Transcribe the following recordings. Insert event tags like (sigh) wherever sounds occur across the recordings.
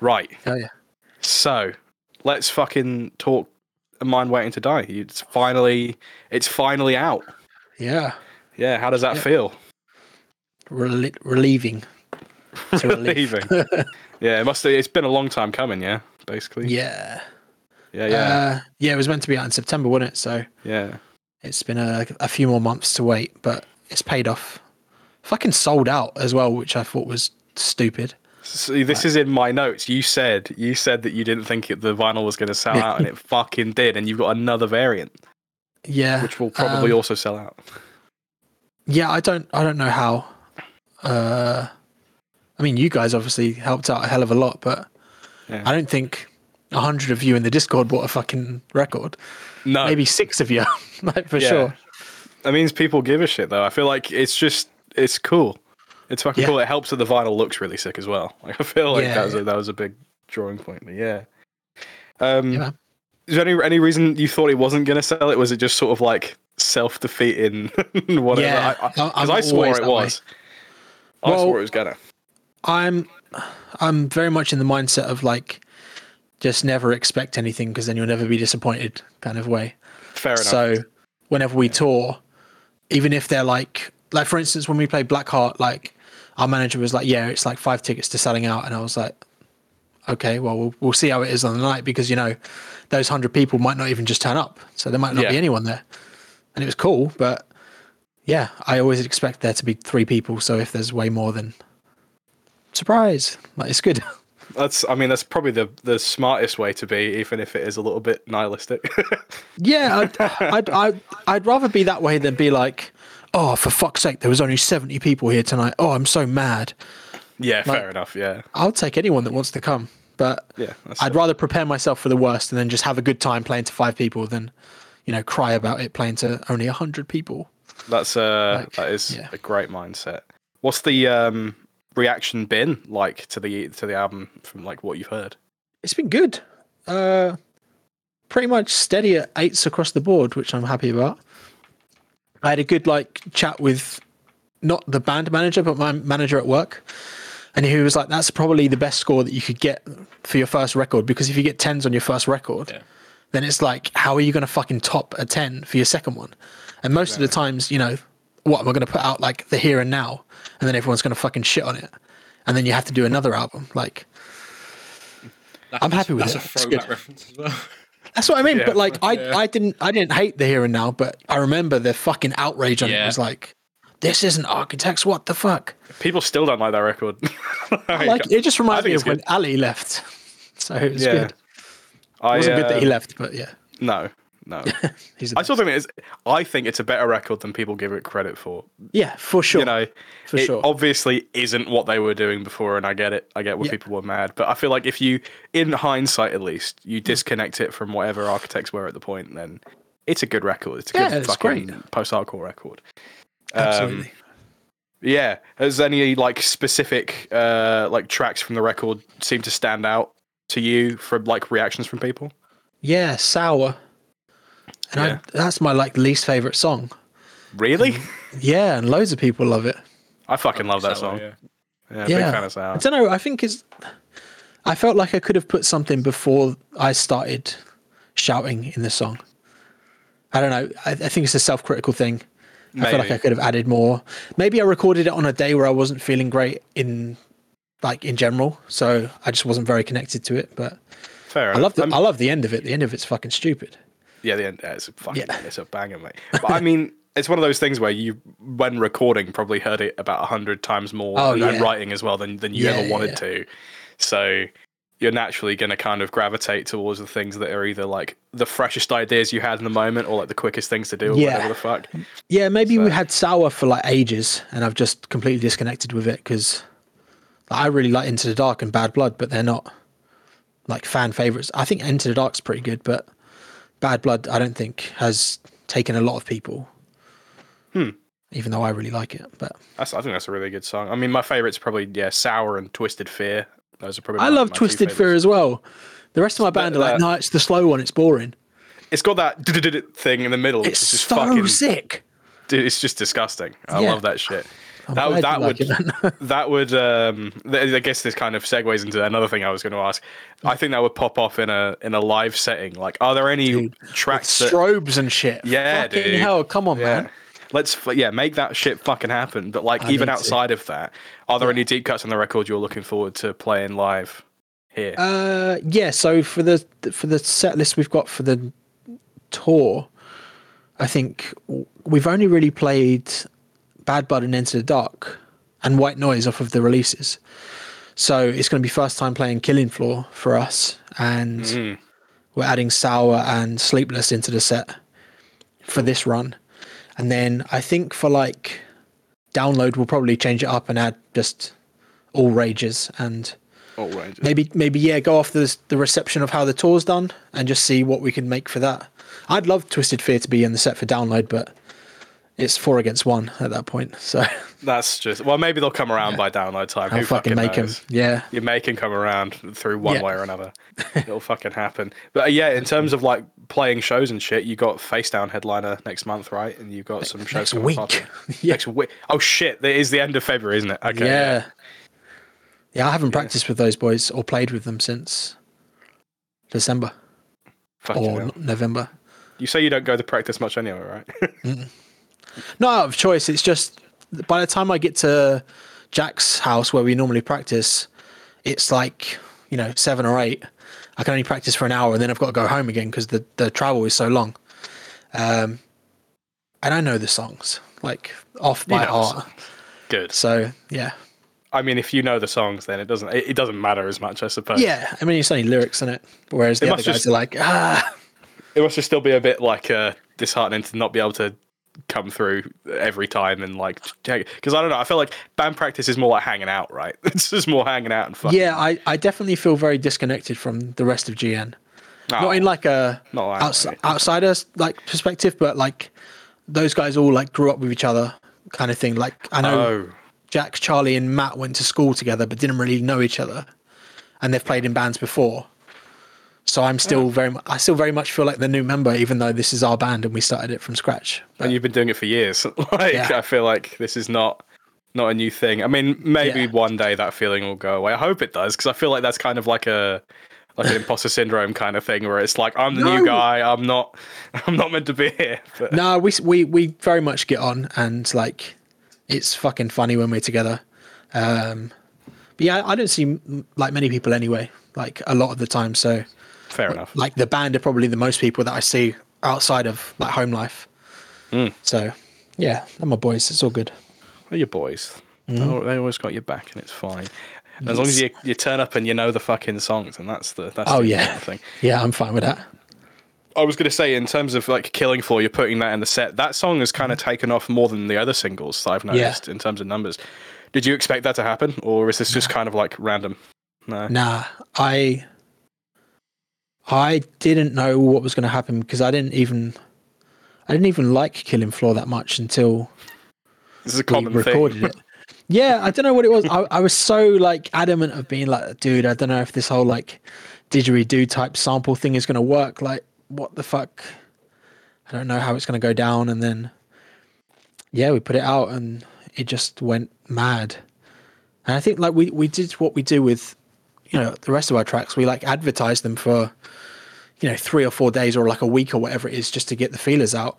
Right. Oh yeah. So let's fucking talk. A mind waiting to die. It's finally, it's finally out. Yeah. Yeah. How does that Yeah. feel? Rel- relieving. It's (laughs) a relief. Relieving. (laughs) yeah. It must. Have, it's been a long time coming. Yeah. Basically. Yeah. Yeah. Yeah. Uh, yeah, it was meant to be out in September, wasn't it? So yeah. it's been a, a few more months to wait, but it's paid off. Fucking sold out as well, which I thought was stupid. See, this is in my notes. You said you said that you didn't think it, the vinyl was going to sell out, and it fucking did. And you've got another variant, Yeah. which will probably um, also sell out. Yeah, I don't I don't know how. Uh I mean you guys obviously helped out a hell of a lot, but Yeah. I don't think a hundred of you in the Discord bought a fucking record. No, Maybe six of you, (laughs) like for Yeah. sure. that means people give a shit though. I feel like it's just it's cool. It's fucking Yeah. cool. It helps that the vinyl looks really sick as well. (laughs) Like I feel like Yeah, that was a, that was a big drawing point. But yeah. Um, Yeah, is there any any reason you thought it wasn't going to sell it? Was it just sort of like self defeating? (laughs) whatever. Yeah, I, I- because I'm I, swore it that way. was. I Well- swore it was gonna. I'm I'm very much in the mindset of like just never expect anything because then you'll never be disappointed kind of way. Fair enough. So whenever we tour, even if they're like like for instance when we played Blackheart, like our manager was like, Yeah, it's like five tickets to selling out and I was like, Okay, well we'll we'll see how it is on the night because you know, those hundred people might not even just turn up. So there might not Yeah. be anyone there. And it was cool, but yeah, I always expect there to be three people. So if there's way more than surprise. Like it's good. (laughs) That's, I mean, that's probably the the smartest way to be, even if it is a little bit nihilistic. (laughs) Yeah, I'd, I'd, I'd, I'd rather be that way than be like, oh, for fuck's sake, there was only 70 people here tonight. Oh, I'm so mad. yeah, Like- fair enough. Yeah, I'll take anyone that wants to come. But yeah. I'd rather prepare myself for the worst and then just have a good time playing to five people than, you know, cry about it playing to only 100 people. That's uh, Like, that is yeah. a great mindset. What's the um reaction been like to the to the album from like what you've heard? It's been good. Uh, pretty much steady at eights across the board, which I'm happy about. I had a good like chat with not the band manager, but my manager at work. And he was like, that's probably the best score that you could get for your first record. Because if you get tens on your first record, Yeah. then it's like, how are you going to fucking top a 10 for your second one? And most of the times, you know, what am I going to put out like the here and now? And then everyone's going to fucking shit on it. And then you have to do another album. Like, That's, I'm happy with that's it. a throwback reference as well. (laughs) That's what I mean. Yeah. But like, I, Yeah. I didn't, I didn't hate the here and now, but I remember the fucking outrage on it Yeah. was like, this isn't Architects. What the fuck? People still don't like that record. (laughs) Like, it just reminds me of when. Ali left. (laughs) So it was Yeah. good. It I, wasn't good that he uh, left, but yeah, No, no. (laughs) he's I still think it is. I think it's a better record than people give it credit for. yeah, for sure. You know, for it sure. obviously isn't what they were doing before, and I get it. I get why Yeah. people were mad, but I feel like if you, in hindsight at least, you disconnect it from whatever architects were at the point, then it's a good record. It's a Yeah, good it's fucking post-hardcore record. Um, Absolutely. yeah. Has any like specific uh like tracks from the record seem to stand out to you from like reactions from people? yeah, sour. And Yeah. I, that's my like least favorite song. Really? Yeah, and loads of people love it. I fucking love that Sour, song. yeah. Yeah, big fan of I don't know. I think it's. I felt like I could have put something before I started shouting in the song. I don't know. I, I think it's a self-critical thing. I feel like Maybe. I could have added more. Maybe I recorded it on a day where I wasn't feeling great in, like in general, so I just wasn't very connected to it. But Fair I love the Um, I love the end of it. The end of it's fucking stupid. Yeah, the end. Yeah, it's a fucking. Yeah. It's a banger, mate. But I mean, (laughs) it's one of those things where you, when recording, probably heard it about a hundred times more, Oh, and, and yeah. writing as well than than you Yeah, ever wanted to. So you're naturally going to kind of gravitate towards the things that are either like the freshest ideas you had in the moment, or like the quickest things to do, or Yeah. whatever the fuck. Yeah, maybe we So- had sour for like ages, and I've just completely disconnected with it because I really like Into the Dark and Bad Blood, but they're not like fan favorites. I think Into the Dark's pretty good, but Bad Blood I don't think has taken a lot of people. Hmm. Even though I really like it, but That's, I think that's a really good song. I mean, my favorite's probably yeah, Sour and Twisted Fear. Those are probably. I love Twisted Fear as well. The rest of my band are like, no, it's the slow one. It's boring. It's got that thing in the middle. It's which is just so fucking. sick. Dude, it's just disgusting. I Yeah. love that shit. I'm That- that would-. (laughs) That would, um, I guess, this kind of segues into another thing I was going to ask. I think that would pop off in a in a live setting. Like, are there any Dude, tracks that? strobes and shit. Yeah, Fucking dude. hell, come on, Yeah. man. Let's yeah make that shit fucking happen. But like I even need to. outside of that, are there any deep cuts on the record you're looking forward to playing live here? Uh, yeah. So for the for the set list we've got for the tour, I think we've only really played Bad Blood and Into the Dark and White Noise off of the releases. So it's going to be first time playing Killing Floor for us, and Mm. we're adding Sour and Sleepless into the set for this run. And then I think for like download, we'll probably change it up and add just all rages and All ranges. maybe maybe yeah go off the the reception of how the tour's done and just see what we can make for that i'd love twisted fear to be in the set for download but it's four against one at that point so (laughs) That's just well, maybe they'll come around by download time. i'll Who fucking make him yeah You make him come around through one Yeah. way or another. (laughs) It'll fucking happen. But uh, yeah, in terms of like playing shows and shit, you got Face Down headliner next month, right? And you've got some shows next week. (laughs) Yeah. Next week. Oh shit! It is the end of February, isn't it? Okay. yeah yeah i haven't practiced with those boys or played with them since december Fucking or hell. november You say you don't go to practice much anyway, right? Not out of choice it's just by the time i get to jack's house where we normally practice it's like you know seven or eight. I can only practice for an hour and then i've got to go home again because the, the travel is so long. Um and i know the songs like off by heart. Good. so yeah. I mean, if you know the songs, then it doesn't it, doesn't matter as much, I suppose. yeah i mean it's only lyrics in it? Whereas the It other must guys just- are like ah. It must just still be a bit like uh, disheartening to not be able to come through every time and like because I don't know. I feel like band practice is more like hanging out, right? (laughs) It's just more hanging out and fun. yeah I, I definitely feel very disconnected from the rest of gn Oh, not in like a not like outs- outsider like perspective, but like those guys all like grew up with each other, kind of thing. Like I know Oh, Jack, Charlie, and Matt went to school together, but didn't really know each other, and they've played in bands before. So I'm still very, I still very much feel like the new member, even though this is our band and we started it from scratch. and you've been doing it for years. (laughs) like Yeah. I feel like this is not not a new thing. I mean, maybe Yeah. one day that feeling will go away. I hope it does because I feel like that's kind of like a like an imposter syndrome kind of thing where it's like I'm the new guy. I'm not. (laughs) I'm not meant to be here. But No, we we we very much get on, and like it's fucking funny when we're together. Um, but yeah, I don't see like many people anyway, like a lot of the time. So fair enough. like the band are probably the most people that I see outside of like home life. Mm. So yeah, they're my boys. It's all good. They're your boys. They al- They always got your back, and it's fine. As long as you, you turn up and you know the fucking songs, and that's the that's Oh the yeah, thing. yeah, I'm fine with that. I was going to say, in terms of like Killing Floor, you're putting that in the set. That song has kind of taken off more than the other singles that I've noticed in terms of numbers. Did you expect that to happen, or is this just kind of like random? No. Nah, I I didn't know what was going to happen because I didn't even I didn't even like Killing Floor that much until This is a we common recorded thing. it. Yeah, I don't know what it was. I, I was so like adamant of being like, dude, I don't know if this whole like didgeridoo type sample thing is going to work. Like, what the fuck? I don't know how it's going to go down. And then, yeah, we put it out and it just went mad. And I think like we we did what we do with, you know, the rest of our tracks. We like advertised them for, you know, three or four days or like a week or whatever it is, just to get the feelers out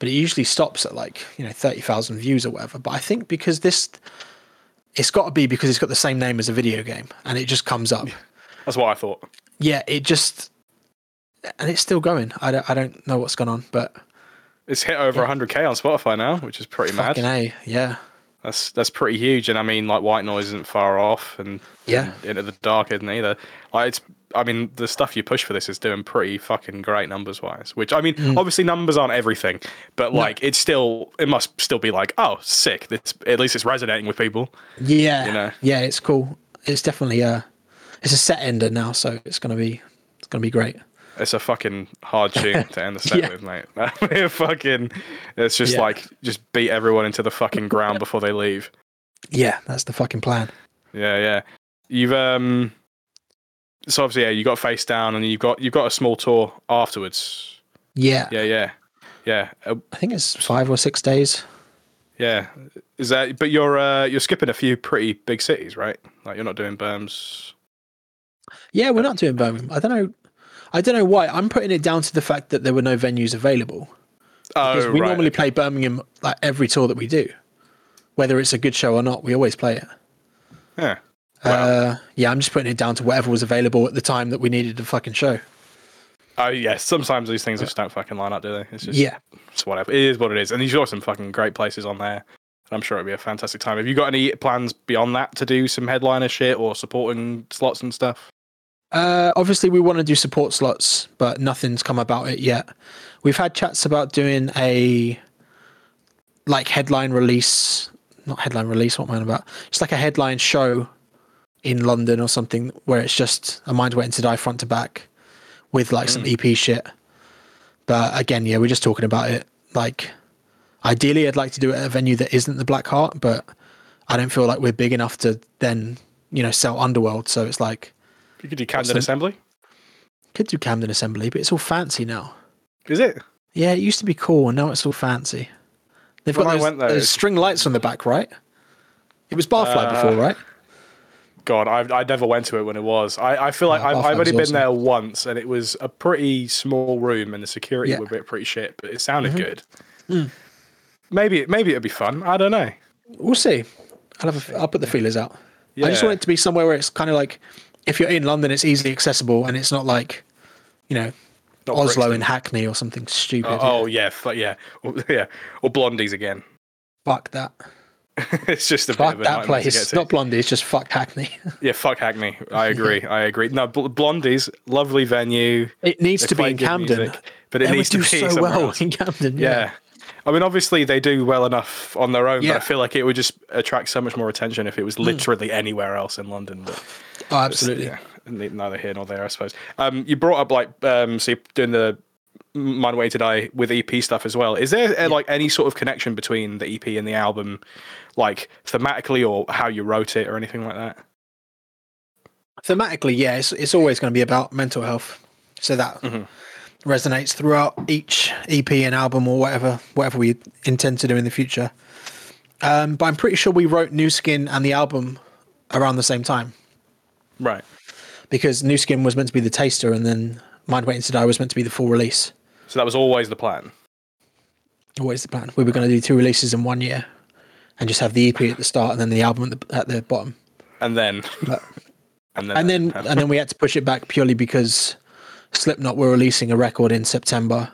but it usually stops at like you know 30,000 views or whatever but i think because this it's got to be because it's got the same name as a video game and it just comes up That's what I thought. yeah it just and it's still going i don't, I don't know what's gone on but It's hit over 100k on Spotify now, which is pretty mad. fucking a yeah That's that's pretty huge, and I mean, like White Noise isn't far off, and Yeah. and Into the Dark isn't either. Like, it's, I mean, the stuff you push for this is doing pretty fucking great numbers wise. Which I mean, Mm. obviously numbers aren't everything, but like, it's still, it must still be like, oh, sick. This at least it's resonating with people. yeah You know. yeah it's cool it's definitely a it's a set ender now so it's gonna be it's gonna be great It's a fucking hard tune (laughs) to end the set Yeah. with, mate. (laughs) fucking, it's just Yeah. like just beat everyone into the fucking ground before they leave. yeah that's the fucking plan Yeah, yeah. You've um so obviously yeah, you got face down and you've got you've got a small tour afterwards. yeah, Yeah, yeah. Yeah. Uh, i think it's five or six days Yeah, is that? But you're uh, you're skipping a few pretty big cities, right? Like you're not doing Berms. Yeah, we're not doing Birmingham. I don't know. I don't know why. I'm putting it down to the fact that there were no venues available. Because Oh, we right, normally okay. play Birmingham like every tour that we do, whether it's a good show or not. We always play it. Yeah. Wow. Uh, yeah, I'm just putting it down to whatever was available at the time that we needed a fucking show. Oh yeah. Sometimes these things just don't fucking line up, do they? It's just Yeah. It's whatever. It is what it is. And you've got some fucking great places on there. I'm sure it'll be a fantastic time. Have you got any plans beyond that to do some headliner shit or supporting slots and stuff? Uh, obviously, we want to do support slots, but nothing's come about it yet. We've had chats about doing a like headline release, not headline release. What am I on about? It's like a headline show in London or something where it's just a mind waiting to die front to back with like some EP shit. But again, yeah, we're just talking about it. Like, ideally, I'd like to do it at a venue that isn't the Black Heart, but I don't feel like we're big enough to then, you know, sell Underworld. So it's like. You could do Camden Assembly. Could do Camden Assembly, but it's all fancy now. Is it? Yeah, it used to be cool, and now it's all fancy. They've When got those, those string lights on the back, right? It was Barfly Uh, before, right? God, I, I never went to it when it was. I, I feel like Oh, I've, I've only been awesome. there once, and it was a pretty small room, and the security Yeah. were a bit pretty shit, but it sounded Mhm. good. Mm. Maybe maybe it'd be fun. I don't know. We'll see. I'll have a, I'll put the feelers out. I just want it to be somewhere where it's kind of like, if you're in London, it's easily accessible, and it's not like, you know, Not Oslo Brixton. and Hackney or something stupid. Oh, oh yeah, fu- yeah, or, (laughs) yeah, or Blondies again. fuck that! (laughs) it's just a bit Fuck of a that nightmare to place. to. Not Blondie. It's just fuck Hackney. (laughs) Yeah, fuck Hackney. I agree. I agree. No, Bl- Blondies, lovely venue. it needs They to be in Camden. music, but it They needs to do be so well else. in Camden. Yeah. Yeah. I mean, obviously they do well enough on their own, Yeah. but I feel like it would just attract so much more attention if it was literally anywhere else in London. But Oh, absolutely. yeah, neither here nor there, I suppose. Um, you brought up like, um, so you're doing the Mind Way to Die with EP stuff as well. Is there uh, like any sort of connection between the EP and the album, like thematically or how you wrote it or anything like that? thematically, yeah, it's, it's always going to be about mental health. So that Mhm. resonates throughout each EP and album or whatever whatever we intend to do in the future. Um, but I'm pretty sure we wrote New Skin and the album around the same time Right. because New Skin was meant to be the taster and then Mind Waiting to Die was meant to be the full release. So that was always the plan. Always the plan? We were going to do two releases in one year and just have the EP at the start and then the album at the, at the bottom. And then, But- (laughs) and then, and then and then we had to push it back purely because Slipknot were releasing a record in September,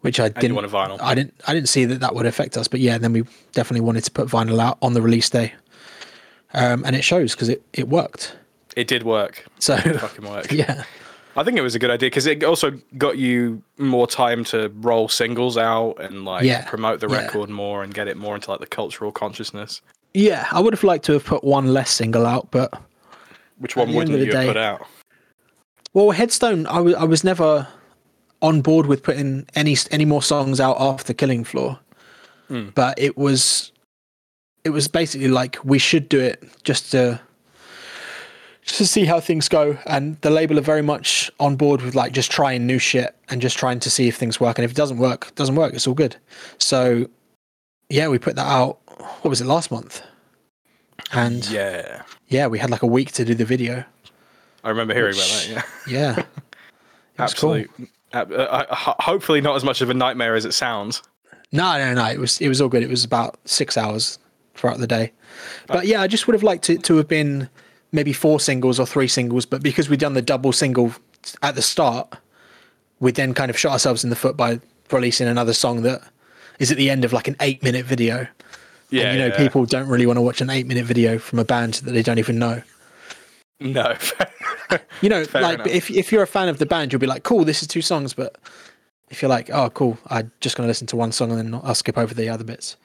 which I didn't. want a vinyl. I didn't. I didn't see that that would affect us, but yeah, then we definitely wanted to put vinyl out on the release day, um, and it shows because it it worked. It did work. So Fucking work. (laughs) yeah, I think it was a good idea because it also got you more time to roll singles out and like Yeah, promote the yeah. record more and get it more into like the cultural consciousness. yeah. I would have liked to have put one less single out, but Which one wouldn't you have day- put out? well, Headstone. I was I was never on board with putting any any more songs out after Killing Floor, Hmm. but it was it was basically like we should do it just to just to see how things go and the label are very much on board with like just trying new shit and just trying to see if things work and if it doesn't work it doesn't work it's all good so yeah we put that out what was it last month and yeah, Yeah, we had like a week to do the video I remember hearing Which- about that. Yeah, yeah (laughs) was cool. absolutely. Uh, uh, hopefully, not as much of a nightmare as it sounds. No, no, no. It was it was all good. It was about six hours throughout the day. But yeah, I just would have liked it to have been maybe four singles or three singles. But because we'd done the double single at the start, we then kind of shot ourselves in the foot by releasing another song that is at the end of like an eight minute video. Yeah, and, you know, yeah. people don't really want to watch an eight minute video from a band that they don't even know. No, (laughs) You know, Fair like enough. if if you're a fan of the band, you'll be like, "Cool, this is two songs." But if you're like, "Oh, cool, I'm just gonna listen to one song and then I'll skip over the other bits,"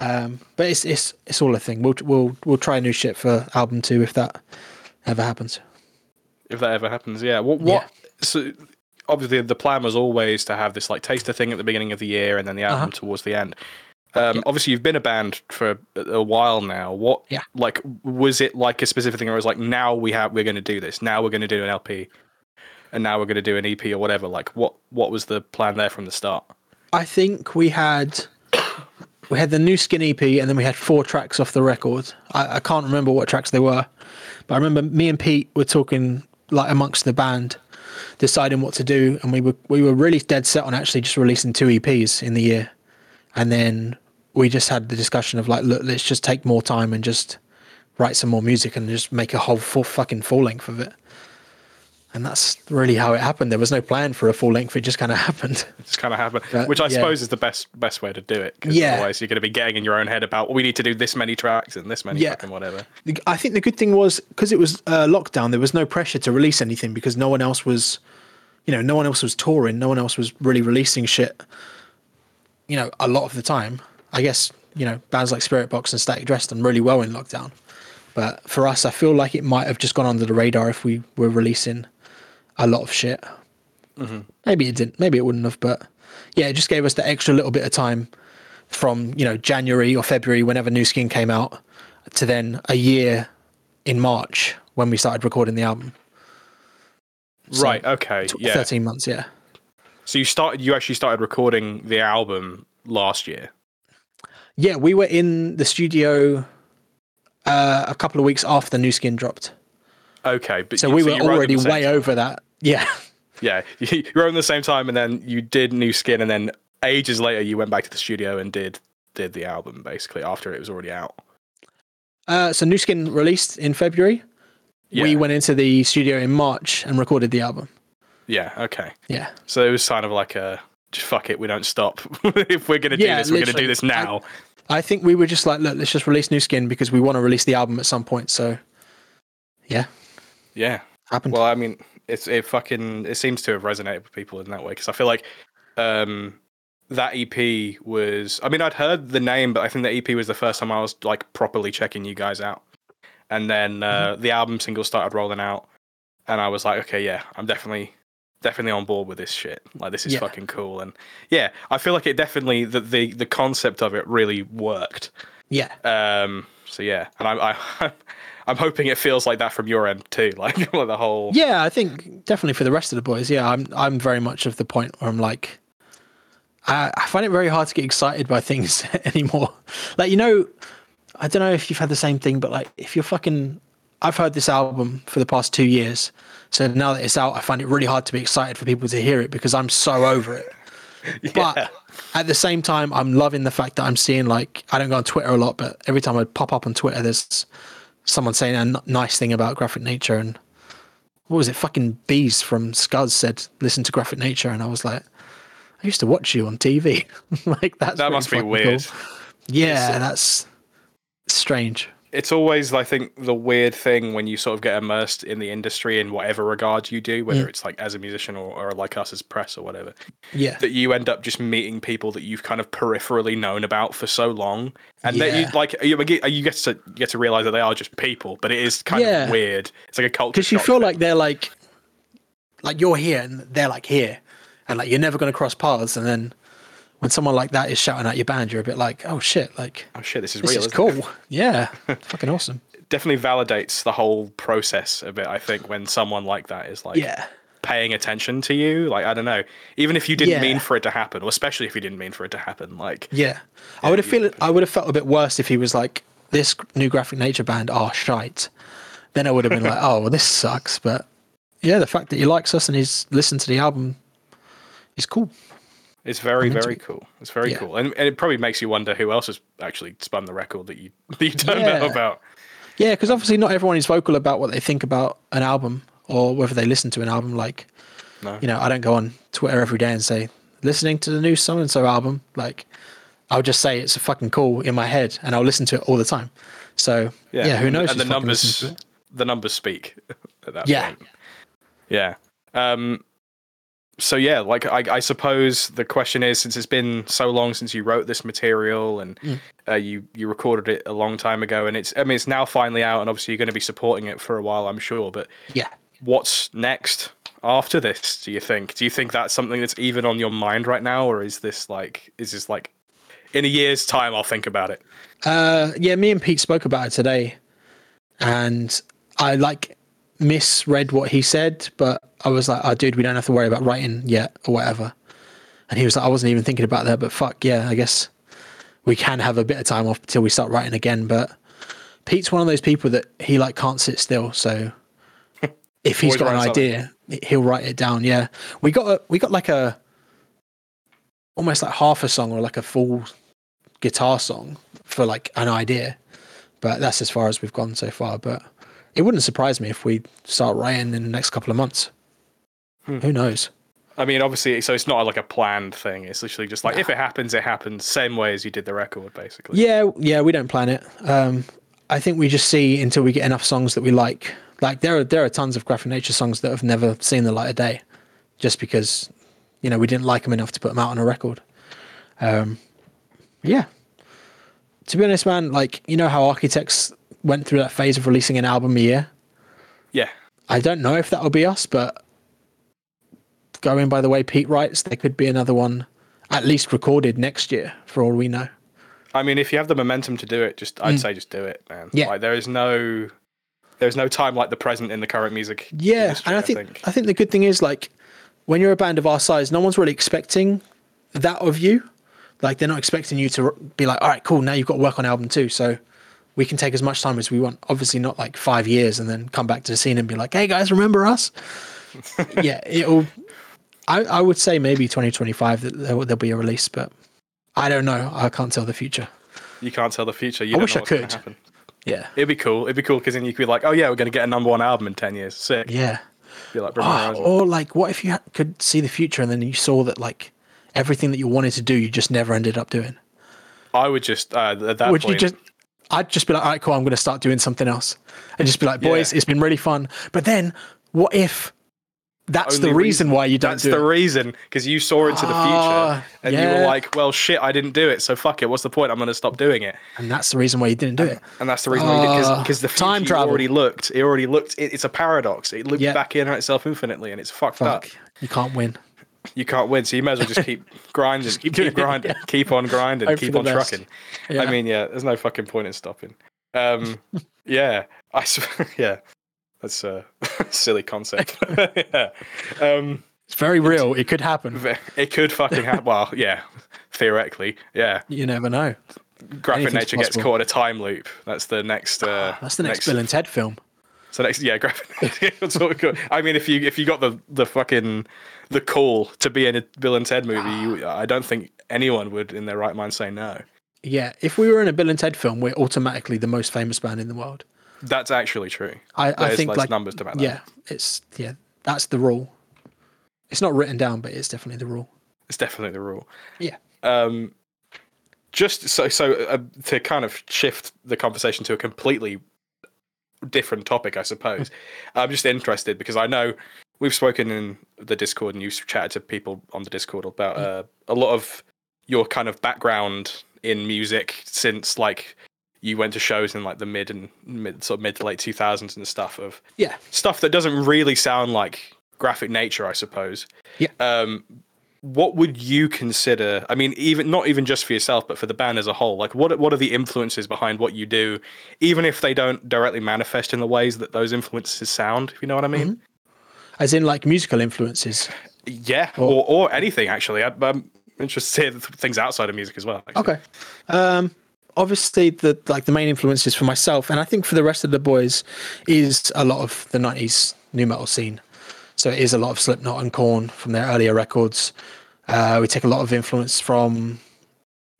um, but it's it's it's all a thing. We'll we'll we'll try new shit for album two if that ever happens. if that ever happens, yeah. What? What? So obviously, the plan was always to have this like taster thing at the beginning of the year and then the album Uh-huh. towards the end. Um, Yeah. Obviously, you've been a band for a while now. What? Yeah. Like, was it like a specific thing, or was it like now we have we're going to do this? Now we're going to do an LP, and now we're going to do an EP or whatever. Like, what? What was the plan there from the start? I think we had we had the new Skin EP, and then we had four tracks off the record. I, I can't remember what tracks they were, but I remember me and Pete were talking like amongst the band, deciding what to do, and we were we were really dead set on actually just releasing two EPs in the year, and then we just had the discussion of like, look, let's just take more time and just write some more music and just make a whole full fucking full length of it. And that's really how it happened. There was no plan for a full length; it just kind of happened. It just kind of happened, But, which I yeah. suppose is the best best way to do it. Yeah. Otherwise, you're going to be getting in your own head about well, we need to do this many tracks and this many Yeah. fucking whatever. I think the good thing was because it was uh, lockdown, there was no pressure to release anything because no one else was, you know, no one else was touring, no one else was really releasing shit. You know, a lot of the time, I guess you know bands like Spiritbox and Static Dress done really well in lockdown, but for us, I feel like it might have just gone under the radar if we were releasing a lot of shit. Maybe it didn't. Maybe it wouldn't have. But yeah, it just gave us the extra little bit of time from you know January or February, whenever New Skin came out, to then a year in March when we started recording the album. So, right. Okay. tw- Yeah. Thirteen months. Yeah. So you started. You actually started recording the album last year. Yeah, we were in the studio uh, a couple of weeks after New Skin dropped, Okay, but so we you were already way over that. Yeah. Yeah, (laughs) you were on the same time, and then you did New Skin, and then ages later you went back to the studio and did did the album basically after it was already out. Uh, so New Skin released in February. We went into the studio in March and recorded the album. Yeah. Okay. Yeah. So it was kind of like a just fuck it, we don't stop. (laughs) if we're gonna do this, we're gonna do this I- now. I think we were just like, look, let's just release New Skin because we want to release the album at some point. So, yeah, yeah. happened. Well, I mean, it's it fucking it seems to have resonated with people in that way because I feel like um that EP was. I mean, I'd heard the name, but I think the EP was the first time I was like properly checking you guys out. And then uh, the album single started rolling out, and I was like, okay, yeah, I'm definitely definitely on board with this shit. Like, this is Yeah. fucking cool. And yeah, I feel like it definitely the the the concept of it really worked. Yeah, Um. So yeah, and I, I (laughs) I'm hoping it feels like that from your end too. (laughs) Like, like the whole. yeah. I think definitely for the rest of the boys. Yeah, I'm I'm very much of the point where I'm like, I, I find it very hard to get excited by (laughs) things anymore. Like you know, I don't know if you've had the same thing, but like if you're fucking, I've heard this album for the past two years, so now that it's out, I find it really hard to be excited for people to hear it because I'm so over it. But at the same time, I'm loving the fact that I'm seeing like I don't go on Twitter a lot, but every time I pop up on Twitter, there's someone saying a n- nice thing about Graphic Nature and what was it? Fucking bees from Scuzz said listen to Graphic Nature, and I was like, I used to watch you on TV. (laughs) like that's that must be weird. cool. Yeah, uh, that's strange. It's always, I think, the weird thing when you sort of get immersed in the industry in whatever regard you do, whether Mm. it's like as a musician or, or like us as press or whatever, Yeah, that you end up just meeting people that you've kind of peripherally known about for so long, and that you like you, you get to you get to realize that they are just people, but it is kind Yeah. of weird. It's like a culture because you feel thing. like they're like, like you're here and they're like here, and like you're never going to cross paths, and then when someone like that is shouting at your band, you're a bit like, oh shit, like oh shit, this is this real. is isn't cool. it? (laughs) Yeah, fucking awesome. Definitely validates the whole process a bit. I think when someone like that is like Yeah, paying attention to you, like I don't know, even if you didn't Yeah. mean for it to happen, or especially if you didn't mean for it to happen, like yeah. I would have feel I would have felt a bit worse if he was like this new graphic nature band are shite. Then I would have been like, (laughs) oh well, this sucks. But yeah, the fact that he likes us and he's listened to the album is cool. It's very, very cool. It's very Yeah. cool, and, and it probably makes you wonder who else has actually spun the record that you (laughs) that you don't know about. Yeah, because obviously not everyone is vocal about what they think about an album or whether they listen to an album. Like, No. you know, I don't go on Twitter every day and say listening to the new so and so album. Like, I'll just say it's a fucking cool in my head, and I'll listen to it all the time. So yeah, who knows? And the numbers, listening to it. the numbers speak at that Yeah. point. Yeah. Um. So yeah, like I, I suppose the question is, since it's been so long since you wrote this material and Mm. uh, you you recorded it a long time ago, and it's I mean it's now finally out, and obviously you're going to be supporting it for a while, I'm sure. But Yeah. what's next after this? Do you think? Do you think that's something that's even on your mind right now, or is this like is this like in a year's time I'll think about it? Uh, yeah, me and Pete spoke about it today, and I like misread what he said, but I was like, "Oh, dude, we don't have to worry about writing yet or whatever." And he was like, "I wasn't even thinking about that, but fuck yeah, I guess we can have a bit of time off until we start writing again. But Pete's one of those people that he like can't sit still. So (laughs) if he's Always got an idea, he'll write it down. Yeah, we got a, we got like a almost like half a song or like a full guitar song for like an idea, but that's as far as we've gone so far. But it wouldn't surprise me if we start writing in the next couple of months. Hmm. Who knows? I mean, obviously, so it's not like a planned thing. It's literally just like if it happens, it happens. Same way as you did the record, basically. Yeah, yeah, we don't plan it. Um, I think we just see until we get enough songs that we like. Like there are there are tons of graphic nature songs that have never seen the light of day, just because you know we didn't like them enough to put them out on a record. Um, yeah. To be honest, man, like you know how Architects went through that phase of releasing an album a year. Yeah. I don't know if that will be us, but going by the way Pete writes, there could be another one at least recorded next year for all we know. I mean, if you have the momentum to do it, just I'd say just do it, man. Mm. Yeah. Like there is no, there's no time like the present in the current music. Yeah, industry, and I think, I think the good thing is like when you're a band of our size, no one's really expecting that of you. Like they're not expecting you to be like, all right, cool, now you've got to work on album two, so we can take as much time as we want. Obviously, not like five years and then come back to the scene and be like, hey guys, remember us? (laughs) yeah, it'll. I I would say maybe 2025 that there, there'll be a release, but I don't know. I can't tell the future. you can't tell the future. You I wish I could. Yeah, It'd be cool. It'd be cool because then you could be like, oh yeah, we're gonna get a number one album in ten years. Sick. yeah. Be like, Oh, or like, what if you ha- could see the future and then you saw that like everything that you wanted to do, you just never ended up doing? I would just uh, at that would point. you just i'd just be like all right cool i'm going to start doing something else and just be like boys Yeah. it's been really fun but then what if that's Only the reason why you don't That's do the it reason because you saw into the Ah, future and you were like, well, shit, I didn't do it, so fuck it. What's the point? I'm gonna stop doing it. and that's the reason why you didn't do it And that's the reason why you did Ah, because the future time travel. already looked. It already looked. It, it's a paradox. It looped Yeah. back in on itself infinitely, and it's fucked fuck up. you can't win You can't win, so you may as well just keep (laughs) grinding, keep, doing it, grinding, yeah. keep on grinding, Hope keep on best. trucking. Yeah. I mean, yeah, there's no fucking point in stopping. Um, (laughs) yeah, I (laughs) yeah, that's a silly concept. yeah. Um, it's very real it could happen it could fucking happen. Well, yeah, theoretically, yeah. you never know Graphic Anything's nature gets caught in a time loop. That's the next. Uh, that's the next, bill and ted film So next, yeah, graphic. nature. That's what we call- I mean, if you if you got the the fucking the call to be in a Bill and Ted movie, you, I don't think anyone would in their right mind say no. yeah if we were in a bill and ted film we're automatically the most famous band in the world That's actually true. i, I think like numbers to back that. yeah it's yeah that's the rule it's not written down but it's definitely the rule It's definitely the rule. yeah Um, just so so uh, to kind of shift the conversation to a completely different topic, I suppose. I'm just interested because I know we've spoken in the Discord and you've chatted to people on the Discord about uh, a lot of your kind of background in music since like you went to shows in like the mid and mid sort of mid to late 2000s and stuff of yeah stuff that doesn't really sound like graphic nature, I suppose. Yeah. Um, what would you consider? I mean, even not even just for yourself, but for the band as a whole. Like, what what are the influences behind what you do, even if they don't directly manifest in the ways that those influences sound? If you know what I mean? as in like musical influences Yeah, or or anything actually. I, I'm interested to hear the th- things outside of music as well. actually. Okay. Um, obviously, the like the main influences for myself, and I think for the rest of the boys, is a lot of the '90s new metal scene. So it is a lot of Slipknot and Korn from their earlier records. Uh, we take a lot of influence from,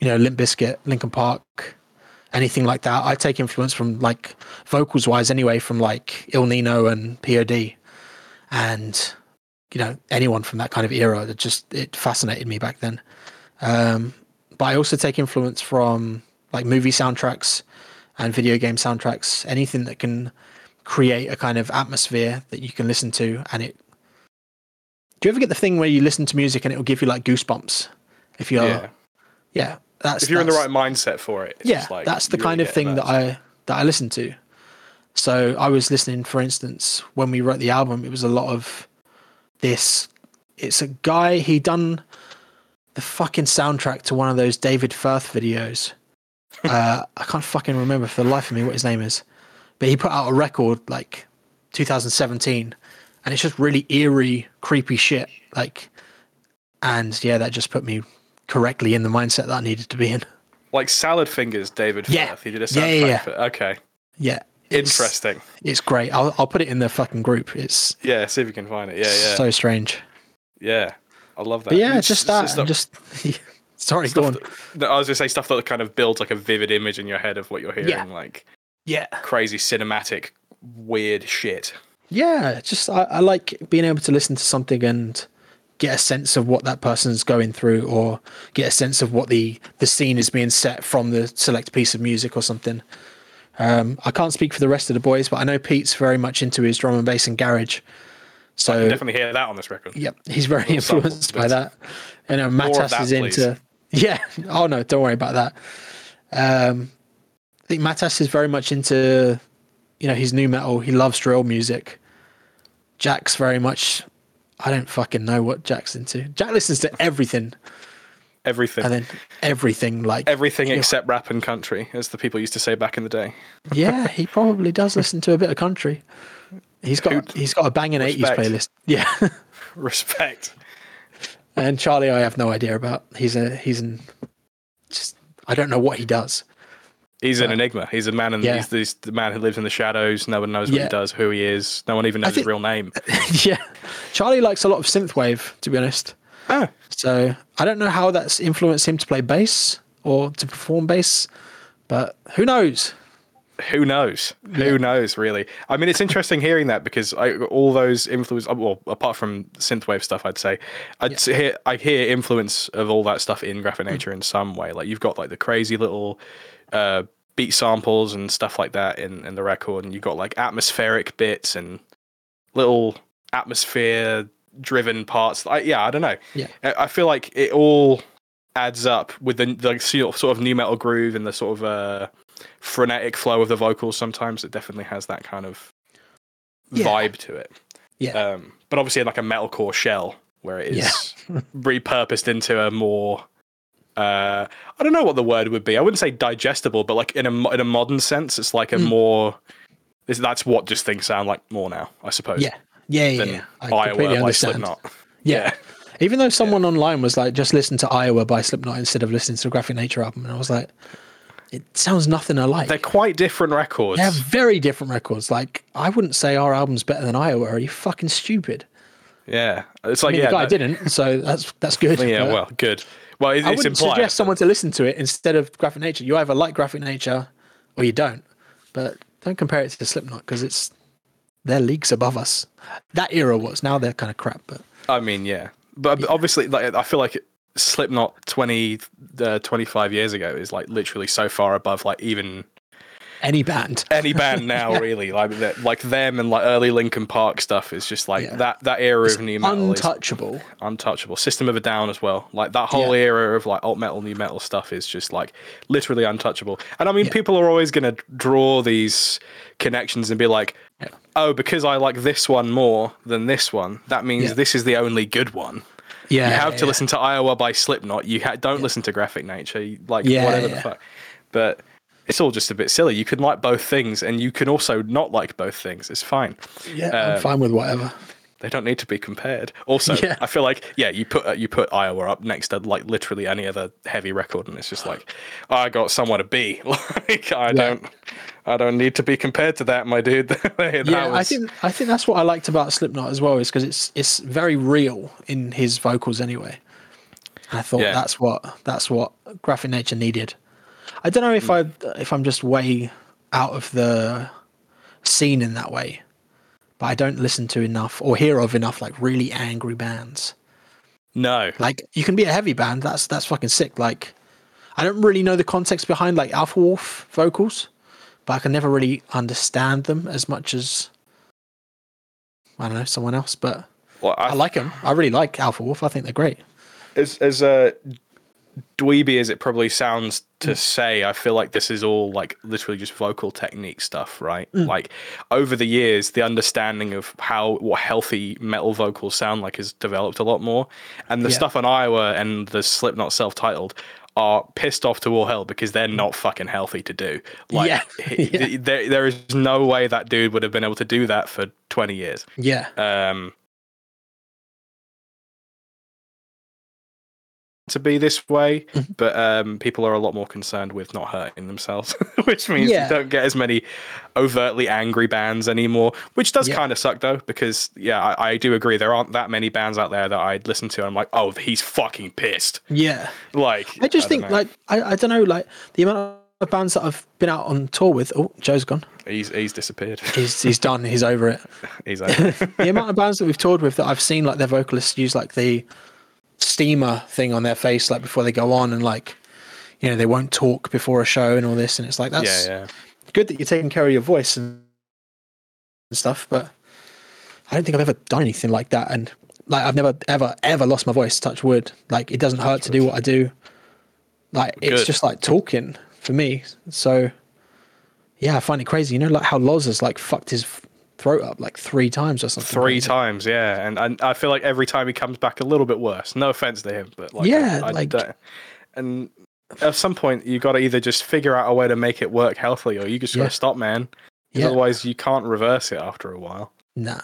you know, Limp Bizkit, Linkin Park, anything like that. I take influence from like vocals wise anyway, from like Ill Niño and POD, and you know anyone from that kind of era. That just it fascinated me back then. Um, but I also take influence from like movie soundtracks and video game soundtracks, anything that can create a kind of atmosphere that you can listen to and it do you ever get the thing where you listen to music and it'll give you like goosebumps? If you're yeah, yeah. that's If you're in the right mindset for it, it's yeah like that's the kind really of thing that. immersed. i that i listen to. So i was listening for instance when we wrote the album it was a lot of this. It's a guy he done the fucking soundtrack to one of those david firth videos. (laughs) Uh i can't fucking remember for the life of me what his name is. But he put out a record like 2017 and it's just really eerie creepy shit like and yeah that just put me correctly in the mindset that i needed to be in Like Salad Fingers, David Yeah. Firth. He did a Yeah, soundtrack yeah, yeah. for Okay, Yeah. It's- interesting. It's great. I'll I'll put it in the fucking group. It's Yeah, see if you can find it. Yeah, yeah, so strange. yeah. I love that. But yeah, It's just that. stuff- Just (laughs) sorry, go on. No, I was gonna say stuff that kind of builds like a vivid image in your head of what you're hearing, Yeah. like Yeah. crazy cinematic, weird shit. Yeah, it's just I, I like being able to listen to something and get a sense of what that person's going through or get a sense of what the the scene is being set from the select piece of music or something. Um, I can't speak for the rest of the boys, but I know Pete's very much into his drum and bass and garage. So You definitely hear that on this record. Yep, he's very influenced by that. Know, More Matas that, is please. into. (laughs) Yeah. Oh no, don't worry about that. Um, I think Matas is very much into, you know, his new metal. He loves drill music. Jack's very much. I don't fucking know what Jack's into. Jack listens to everything, Everything. and then everything like Everything except rap and country, as the people used to say back in the day. yeah, he probably does listen to a bit of country. He's got Who'd- he's got a banging eighties playlist. (laughs) Yeah. (laughs) Respect. And Charlie, I have no idea about. He's a he's an just I don't know what he does. He's an enigma. He's a man, and Yeah. he's, he's the man who lives in the shadows. No one knows what Yeah. he does, who he is. No one even knows his real name. (laughs) yeah, Charlie likes a lot of synthwave, to be honest. Ah, So I don't know how that's influenced him to play bass or to perform bass, but who knows? who knows? Who knows, really? I mean, it's interesting hearing that because I, all those influence, uh, well, apart from synthwave stuff, I'd say, I'd hear, I hear influence of all that stuff in Graphic. Nature in some way. Like you've got like the crazy little uh, beat samples and stuff like that in, in the record, and you've got like atmospheric bits and little atmosphere driven parts. I, yeah, I don't know. Yeah. I I feel like it all adds up with the, the sort of- sort of new metal groove and the sort of uh, frenetic flow of the vocals. Sometimes it definitely has that kind of Yeah. vibe to it. Yeah. Um, but obviously in like a metalcore shell where it is Yeah. repurposed into a more uh, I don't know what the word would be. I wouldn't say digestible, but like in a in a modern sense, it's like a Mm. more. That's what just things sound like more now, I suppose. Yeah, yeah, yeah. Yeah. I Iowa completely by understand. Slipknot. Yeah. Even though someone online was like, just listen to Iowa by Slipknot instead of listening to the Graphic Nature album, and I was like, it sounds nothing alike. They're quite different records. They have very different records. Like, I wouldn't say our album's better than Iowa. Are you fucking stupid? Yeah, it's I like mean, yeah, the guy didn't, so that's that's good. (laughs) Yeah, but well, good. Well, it, I it's wouldn't suggest someone to listen to it instead of Graphic Nature. You either like Graphic Nature or you don't. But don't compare it to Slipknot because it's they're leagues above us. That era was. Now they're kind of crap. But I mean, yeah, but obviously, like I feel like Slipknot 20, uh, 25 years ago is like literally so far above like even any band, (laughs) any band now, really. Like like them and like early Linkin Park stuff is just like Yeah. that that era of new metal is untouchable. untouchable. System of a Down as well. Like that whole Yeah. era of like alt metal, new metal stuff is just like literally untouchable. And I mean, Yeah. people are always going to draw these connections and be like, Yeah. oh, because I like this one more than this one, that means Yeah. this is the only good one. Yeah, You have to yeah. listen to Iowa by Slipknot. You ha- don't listen to Graphic Nature. You- Like Yeah, whatever yeah. the fuck. But it's all just a bit silly. You can like both things, and you can also not like both things. It's fine. Yeah, Um, I'm fine with whatever. They don't need to be compared. Also, Yeah. I feel like yeah, you put uh, you put Iowa up next to like literally any other heavy record, and it's just like I got somewhere to be. (laughs) like I don't, I don't need to be compared to that, my dude. (laughs) That yeah, I think I think that's what I liked about Slipknot as well, is because it's it's very real in his vocals anyway. I thought Yeah. that's what that's what Graphic Nature needed. I don't know if Hmm. I if I'm just way out of the scene in that way, but I don't listen to enough or hear of enough like really angry bands. no. Like you can be a heavy band, that's that's fucking sick. Like I don't really know the context behind like Alpha Wolf vocals, but I can never really understand them as much as I don't know someone else. But Well, I like them. I really like Alpha Wolf. I think they're great. as as uh, dweeby as it probably sounds Mm. to say, I feel like this is all like literally just vocal technique stuff, right? Mm. Like over the years, the understanding of how what healthy metal vocals sound like has developed a lot more, and the Yeah. stuff on Iowa and the Slipknot self-titled are pissed off to all hell because they're not fucking healthy to do. Like, Yeah. (laughs) (laughs) Yeah. there there is no way that dude would have been able to do that for twenty years. Yeah, Um, to be this way, Mm-hmm. but um, people are a lot more concerned with not hurting themselves, (laughs) which means Yeah. you don't get as many overtly angry bands anymore. Which does Yeah. kind of suck though, because yeah, I, I do agree there aren't that many bands out there that I'd listen to. And I'm like, oh, he's fucking pissed. Yeah. Like, I just don't think like I, I don't know like the amount of bands that I've been out on tour with. Oh, Joe's gone. he's he's disappeared. (laughs) He's he's done. He's over it. he's over. (laughs) the amount of bands that we've toured with that I've seen like their vocalists use like the steamer thing on their face like before they go on and like you know they won't talk before a show and all this and it's like that's yeah, yeah. good that you're taking care of your voice and, and stuff but I don't think I've ever done anything like that and like I've never ever ever lost my voice touch wood. Like it doesn't hurt to do what I do. Like it's just like talking for me. So yeah I find it crazy. You know like how Loz has like fucked his throat up like three times or something Three times, yeah, and, and I feel like every time he comes back a little bit worse. No offense to him, but like, Yeah, I, I like- don't- and at some point you got to either just figure out a way to make it work healthily, or you just got to stop, man. Yeah. Otherwise, you can't reverse it after a while. nah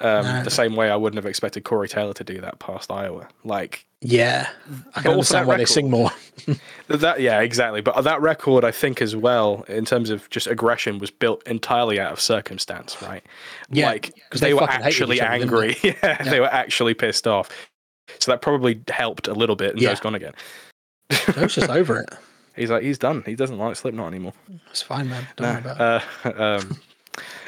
Um, No. The same way I wouldn't have expected Corey Taylor to do that past Iowa. Like Yeah, I can understand why they record- sing more. (laughs) that, yeah, exactly. But that record, I think, as well, in terms of just aggression, was built entirely out of circumstance, right? Yeah, like 'cause they, they were actually other, angry. yeah, Yeah. they were actually pissed off. So that probably helped a little bit. And Yeah. Joe's gone again. Joe's just over it. (laughs) He's like, he's done. He doesn't like Slipknot anymore. It's fine, man. Don't worry about it. Uh, (laughs) um,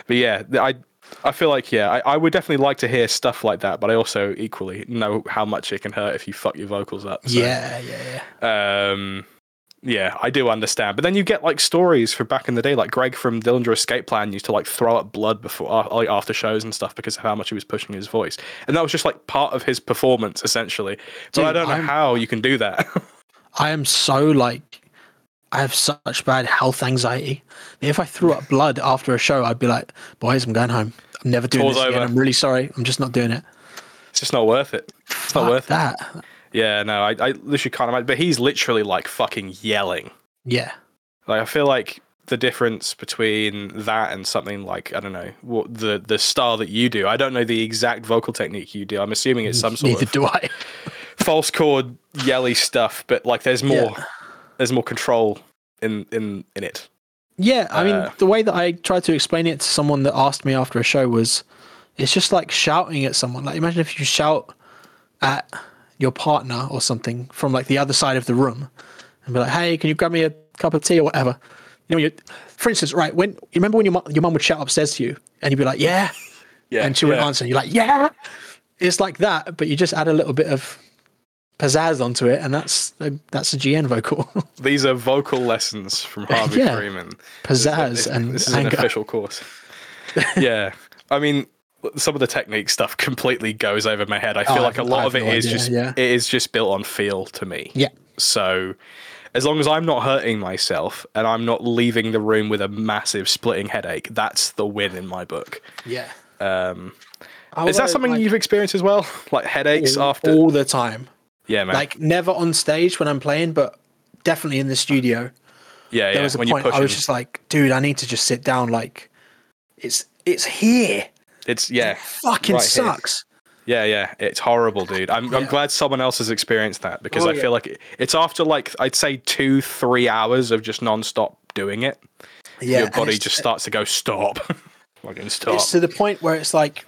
but yeah, I I feel like yeah, I, I would definitely like to hear stuff like that, but I also equally know how much it can hurt if you fuck your vocals up. so, Yeah, yeah, yeah. Um, yeah, I do understand. But then you get like stories from back in the day, like Greg from Dillinger Escape Plan used to like throw up blood before like after shows and stuff because of how much he was pushing his voice, and that was just like part of his performance essentially. But I don't know I'm- how you can do that. (laughs) I am so like, I have such bad health anxiety. If I threw up blood after a show, I'd be like, boys, I'm going home. I'm never doing Tour's this again. over. I'm really sorry. I'm just not doing it. it's just not worth it. It's not Fuck worth it. that. Yeah, no, I, I literally can't imagine. But he's literally like fucking yelling. Yeah. Like I feel like the difference between that and something like I don't know what the the style that you do. I don't know the exact vocal technique you do. I'm assuming it's some (laughs) sort Neither of do I. false chord yelly stuff, but like there's more Yeah. There's more control in in in it. Yeah, I mean, Uh, the way that I tried to explain it to someone that asked me after a show was, it's just like shouting at someone. Like, imagine if you shout at your partner or something from like the other side of the room, and be like, "Hey, can you grab me a cup of tea or whatever?" You know, you, for instance, right when you remember when your mu- your mum would shout upstairs to you, and you'd be like, "Yeah," Yeah, and she would yeah. answer, and you're like, "Yeah." It's like that, but you just add a little bit of pizzazz onto it, and that's a, that's a GN vocal. (laughs) These are vocal lessons from Harvey Yeah. Freeman. pizzazz This, and this is an official course. yeah, I mean, some of the technique stuff completely goes over my head. I feel Oh, like a lot of it no is idea, just yeah. it is just built on feel to me. Yeah. So, as long as I'm not hurting myself and I'm not leaving the room with a massive splitting headache, that's the win in my book. Yeah. Um, is that something like, you've experienced as well? Like headaches all, after? all the time? Yeah, man. Like never on stage when I'm playing, but definitely in the studio. yeah, yeah. There was a when point I was just like, dude, I need to just sit down. Like, it's it's here. it's yeah, Fucking right here. sucks. Yeah, yeah, it's horrible, dude. I'm, I'm glad someone else has experienced that because Oh, I yeah. feel like it- it's after like I'd say two, three hours of just non-stop doing it. Yeah, your body just starts to go stop, (laughs) fucking stop. It's to the point where it's like,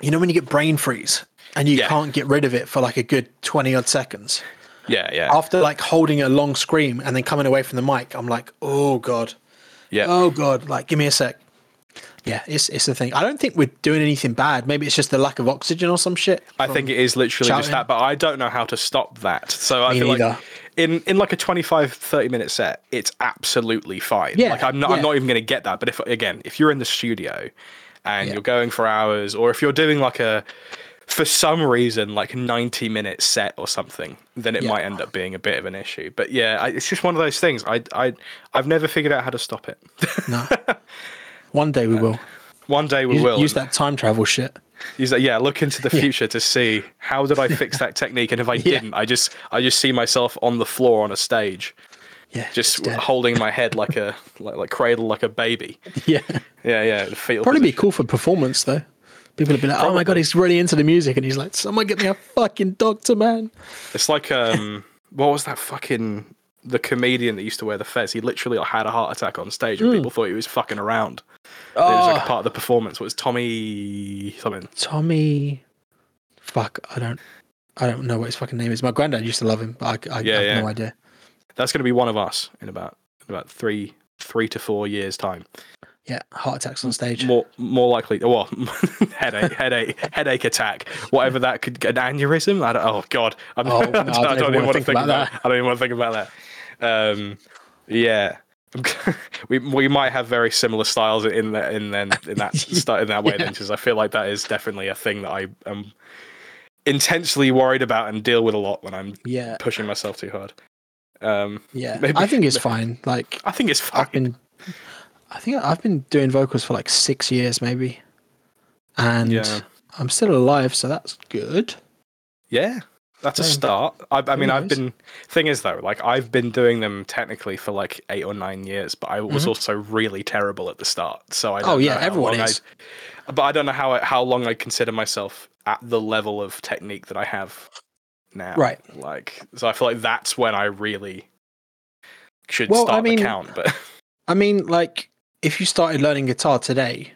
you know, when you get brain freeze and you Yeah. can't get rid of it for like a good twenty odd seconds. Yeah, yeah, After like holding a long scream and then coming away from the mic, I'm like, oh god, yeah. oh god, like give me a sec. Yeah, it's it's the thing. I don't think we're doing anything bad. Maybe it's just the lack of oxygen or some shit. I think it is literally just that, but I don't know how to stop that. So I Me feel neither. like in in like a 25 30 minute set, it's absolutely fine. Yeah, like I'm not I'm not even going to get that, but if again, if you're in the studio and Yeah. you're going for hours or if you're doing like a for some reason like 90 minute set or something, then it Yeah. might end up being a bit of an issue. But yeah, I, it's just one of those things. I I I've never figured out how to stop it. No. (laughs) One day we will. One day we Use, will. use that time travel shit. Use that, yeah, look into the (laughs) future to see how did I fix that technique, and if I (laughs) didn't, I just I just see myself on the floor on a stage, Yeah. just holding my head like a like, like cradle like a baby. Yeah. Yeah, yeah. Probably be cool for performance though. People would be like, "Oh my god, he's really into the music," and he's like, "Someone get me a fucking doctor, man." It's like um (laughs) what was that fucking the comedian that used to wear the fez? He literally had a heart attack on stage, and Mm. people thought he was fucking around. It was like a Oh, part of the performance. What was Tommy something? Tommy. Fuck, I don't. I don't know what his fucking name is. My granddad used to love him, but I, I Yeah, have yeah. no idea. That's going to be one of us in about in about three three to four years time. Yeah, heart attacks on stage. More more likely, well, (laughs) headache, headache, headache attack, whatever that could. An aneurysm. I don't, oh god, I'm, Oh, (laughs) I no, don't, I don't I even don't even want think think about about. that. I don't even want to think about that. Um, yeah. (laughs) we we might have very similar styles in that in then in that in that way Yeah. then because I feel like that is definitely a thing that I am intensely worried about and deal with a lot when I'm Yeah, pushing myself too hard. Um, yeah. Maybe- I think it's fine. Like I think it's fine. I think I've been doing vocals for like six years, maybe, and Yeah. I'm still alive, so that's good. Yeah, that's a start. I, I mean, I've been. Thing is, though, like I've been doing them technically for like eight or nine years, but I was Mhm. also really terrible at the start. So I. Don't Oh, yeah, everyone is. I, but I don't know how how long I consider myself at the level of technique that I have now. Right. Like, so I feel like that's when I really should Well, I start mean- the count. But I mean, like if you started learning guitar today,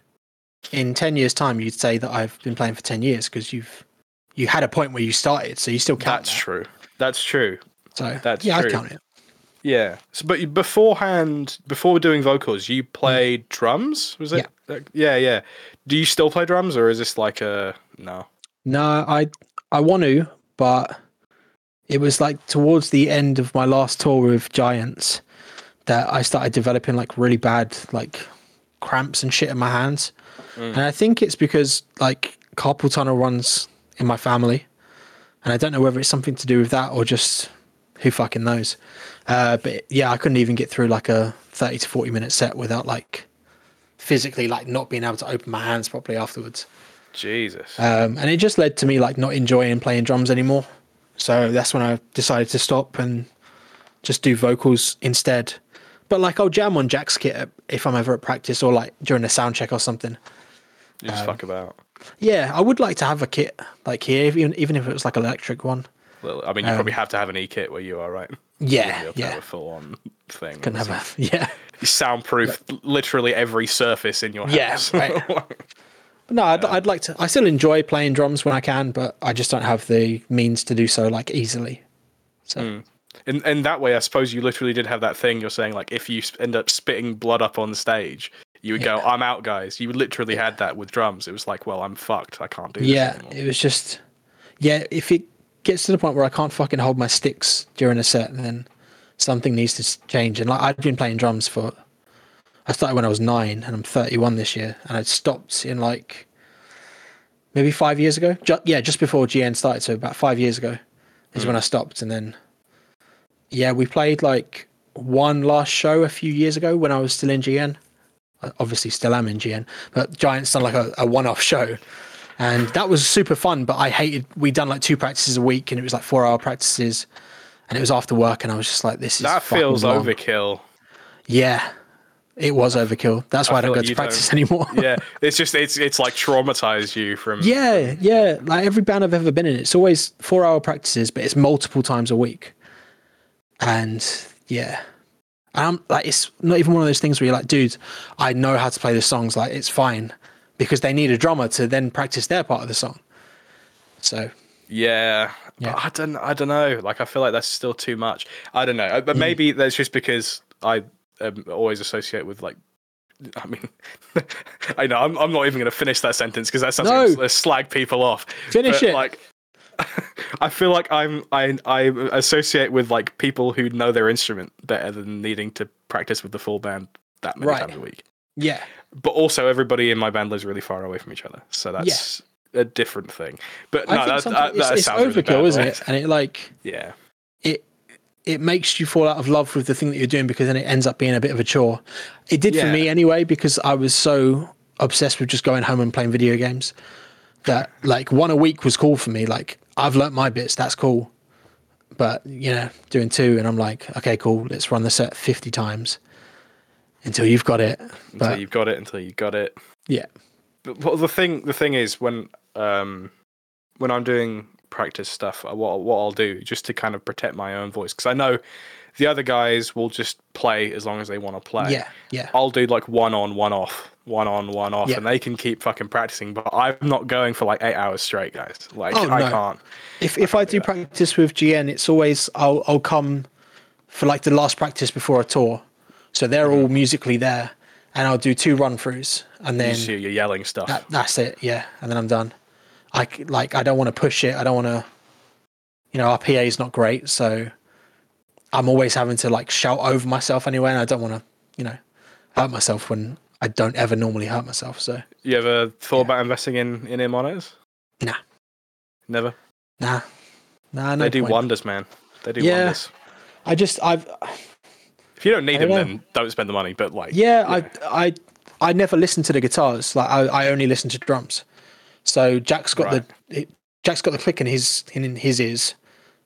in ten years' time, you'd say that I've been playing for ten years because you've you had a point where you started, so you still count. that's that. true. That's true. So That's yeah, true. I count it. Yeah. So, but beforehand, before doing vocals, you played drums. Was it? Yeah. yeah, yeah. Do you still play drums, or is this like a no? No, I I want to, but it was like towards the end of my last tour with Giants that I started developing like really bad like cramps and shit in my hands. Mm. And I think it's because like carpal tunnel runs in my family. And I don't know whether it's something to do with that or just who fucking knows. Uh, but yeah, I couldn't even get through like a 30 to 40 minute set without like physically like not being able to open my hands properly afterwards. Jesus. Um, and it just led to me like not enjoying playing drums anymore. So that's when I decided to stop and just do vocals instead. But like I'll jam on Jack's kit if I'm ever at practice or like during a sound check or something. you just um, fuck about. Yeah, I would like to have a kit like here, even even if it was like an electric one. Well, I mean, you um, probably have to have an e kit where you are, right? Yeah, yeah. a full on thing. Can have a (laughs) yeah. You soundproof literally every surface in your Yeah, house. right. But (laughs) no, I'd, I'd like to. I still enjoy playing drums when I can, but I just don't have the means to do so like easily. So Hmm. In in that way, I suppose you literally did have that thing. You're saying like, if you end up spitting blood up on stage, you would go, "I'm out, guys." You literally had that with drums. It was like, "Well, I'm fucked. I can't do this yeah, anymore." it was just yeah. If it gets to the point where I can't fucking hold my sticks during a set, then something needs to change. And like I've been playing drums for, I started when I was nine, and I'm 31 this year, and I stopped in like maybe five years ago. Ju- yeah, just before GN started, so about five years ago is mm. when I stopped, and then yeah, we played like one last show a few years ago when I was still in GN. I uh, Obviously, still am in GN, but Giants done like a, a one-off (laughs) show, and that was super fun. But I hated. We'd done like two practices a week, and it was like four-hour practices, and it was after work, and I was just like, "This is that feels overkill. Yeah, it was overkill. That's why I, feel don't go like to you don't- practice (laughs) anymore. (laughs) yeah, it's just it's it's like traumatized you from. Yeah, yeah. Like every band I've ever been in, it's always four hour practices, but it's multiple times a week. And yeah. And I'm like it's not even one of those things where you're like, dude, I know how to play the songs, like it's fine. Because they need a drummer to then practice their part of the song. So Yeah, Yeah. But I don't. I don't know. Like I feel like that's still too much. I don't know. Uh, Mm. But maybe that's just because I um, always associate with like. (laughs) I mean, (laughs) I know I'm, I'm not even going to finish that sentence because that sounds No. like slag people off. Finish But, it. Like, (laughs) I feel like I'm I I associate with like people who know their instrument better than needing to practice with the full band that many Right. times a week. yeah. But also, everybody in my band lives really far away from each other, so that's a different thing. But no, think that, sometimes that, that it's, it's sounds really overkill, bad, isn't right? it? And it like Yeah. it it makes you fall out of love with the thing that you're doing because then it ends up being a bit of a chore. It did for me anyway because I was so obsessed with just going home and playing video games that like one a week was cool for me. Like I've learnt my bits, that's cool. But you know, doing two and I'm like, okay, cool, let's run the set 50 times until you've got it. until you've got it until you've got it. yeah, But well, the thing the thing is when um when I'm doing practice stuff, uh, what what I'll do just to kind of protect my own voice because I know the other guys will just play as long as they want to play. Yeah, yeah. I'll do like one on, one off, one on, one off, Yeah. and they can keep fucking practicing. But I'm not going for like eight hours straight, guys. Like Oh, I can't. If if I do practice with GN, it's always I'll I'll come for like the last practice before a tour, so they're all mm. musically there, and I'll do two run throughs, and You then see, you're yelling stuff. that, that's it. Yeah, and then I'm done. I like I don't want to push it. I don't want to. You know, our PA is not great, so I'm always having to like shout over myself anyway, and I don't want to, you know, hurt myself when I don't ever normally hurt myself. So you ever thought about investing in in ear monitors? Nah. Never. nah, nah, no they do point. wonders, man. They do Yeah. wonders. I just I've If you don't need them, know. then don't spend the money. But like, Yeah, I I I never listen to the guitars. Like I, I only listen to drums. So Jack's got Right. the it, Jack's got the click in his in his ears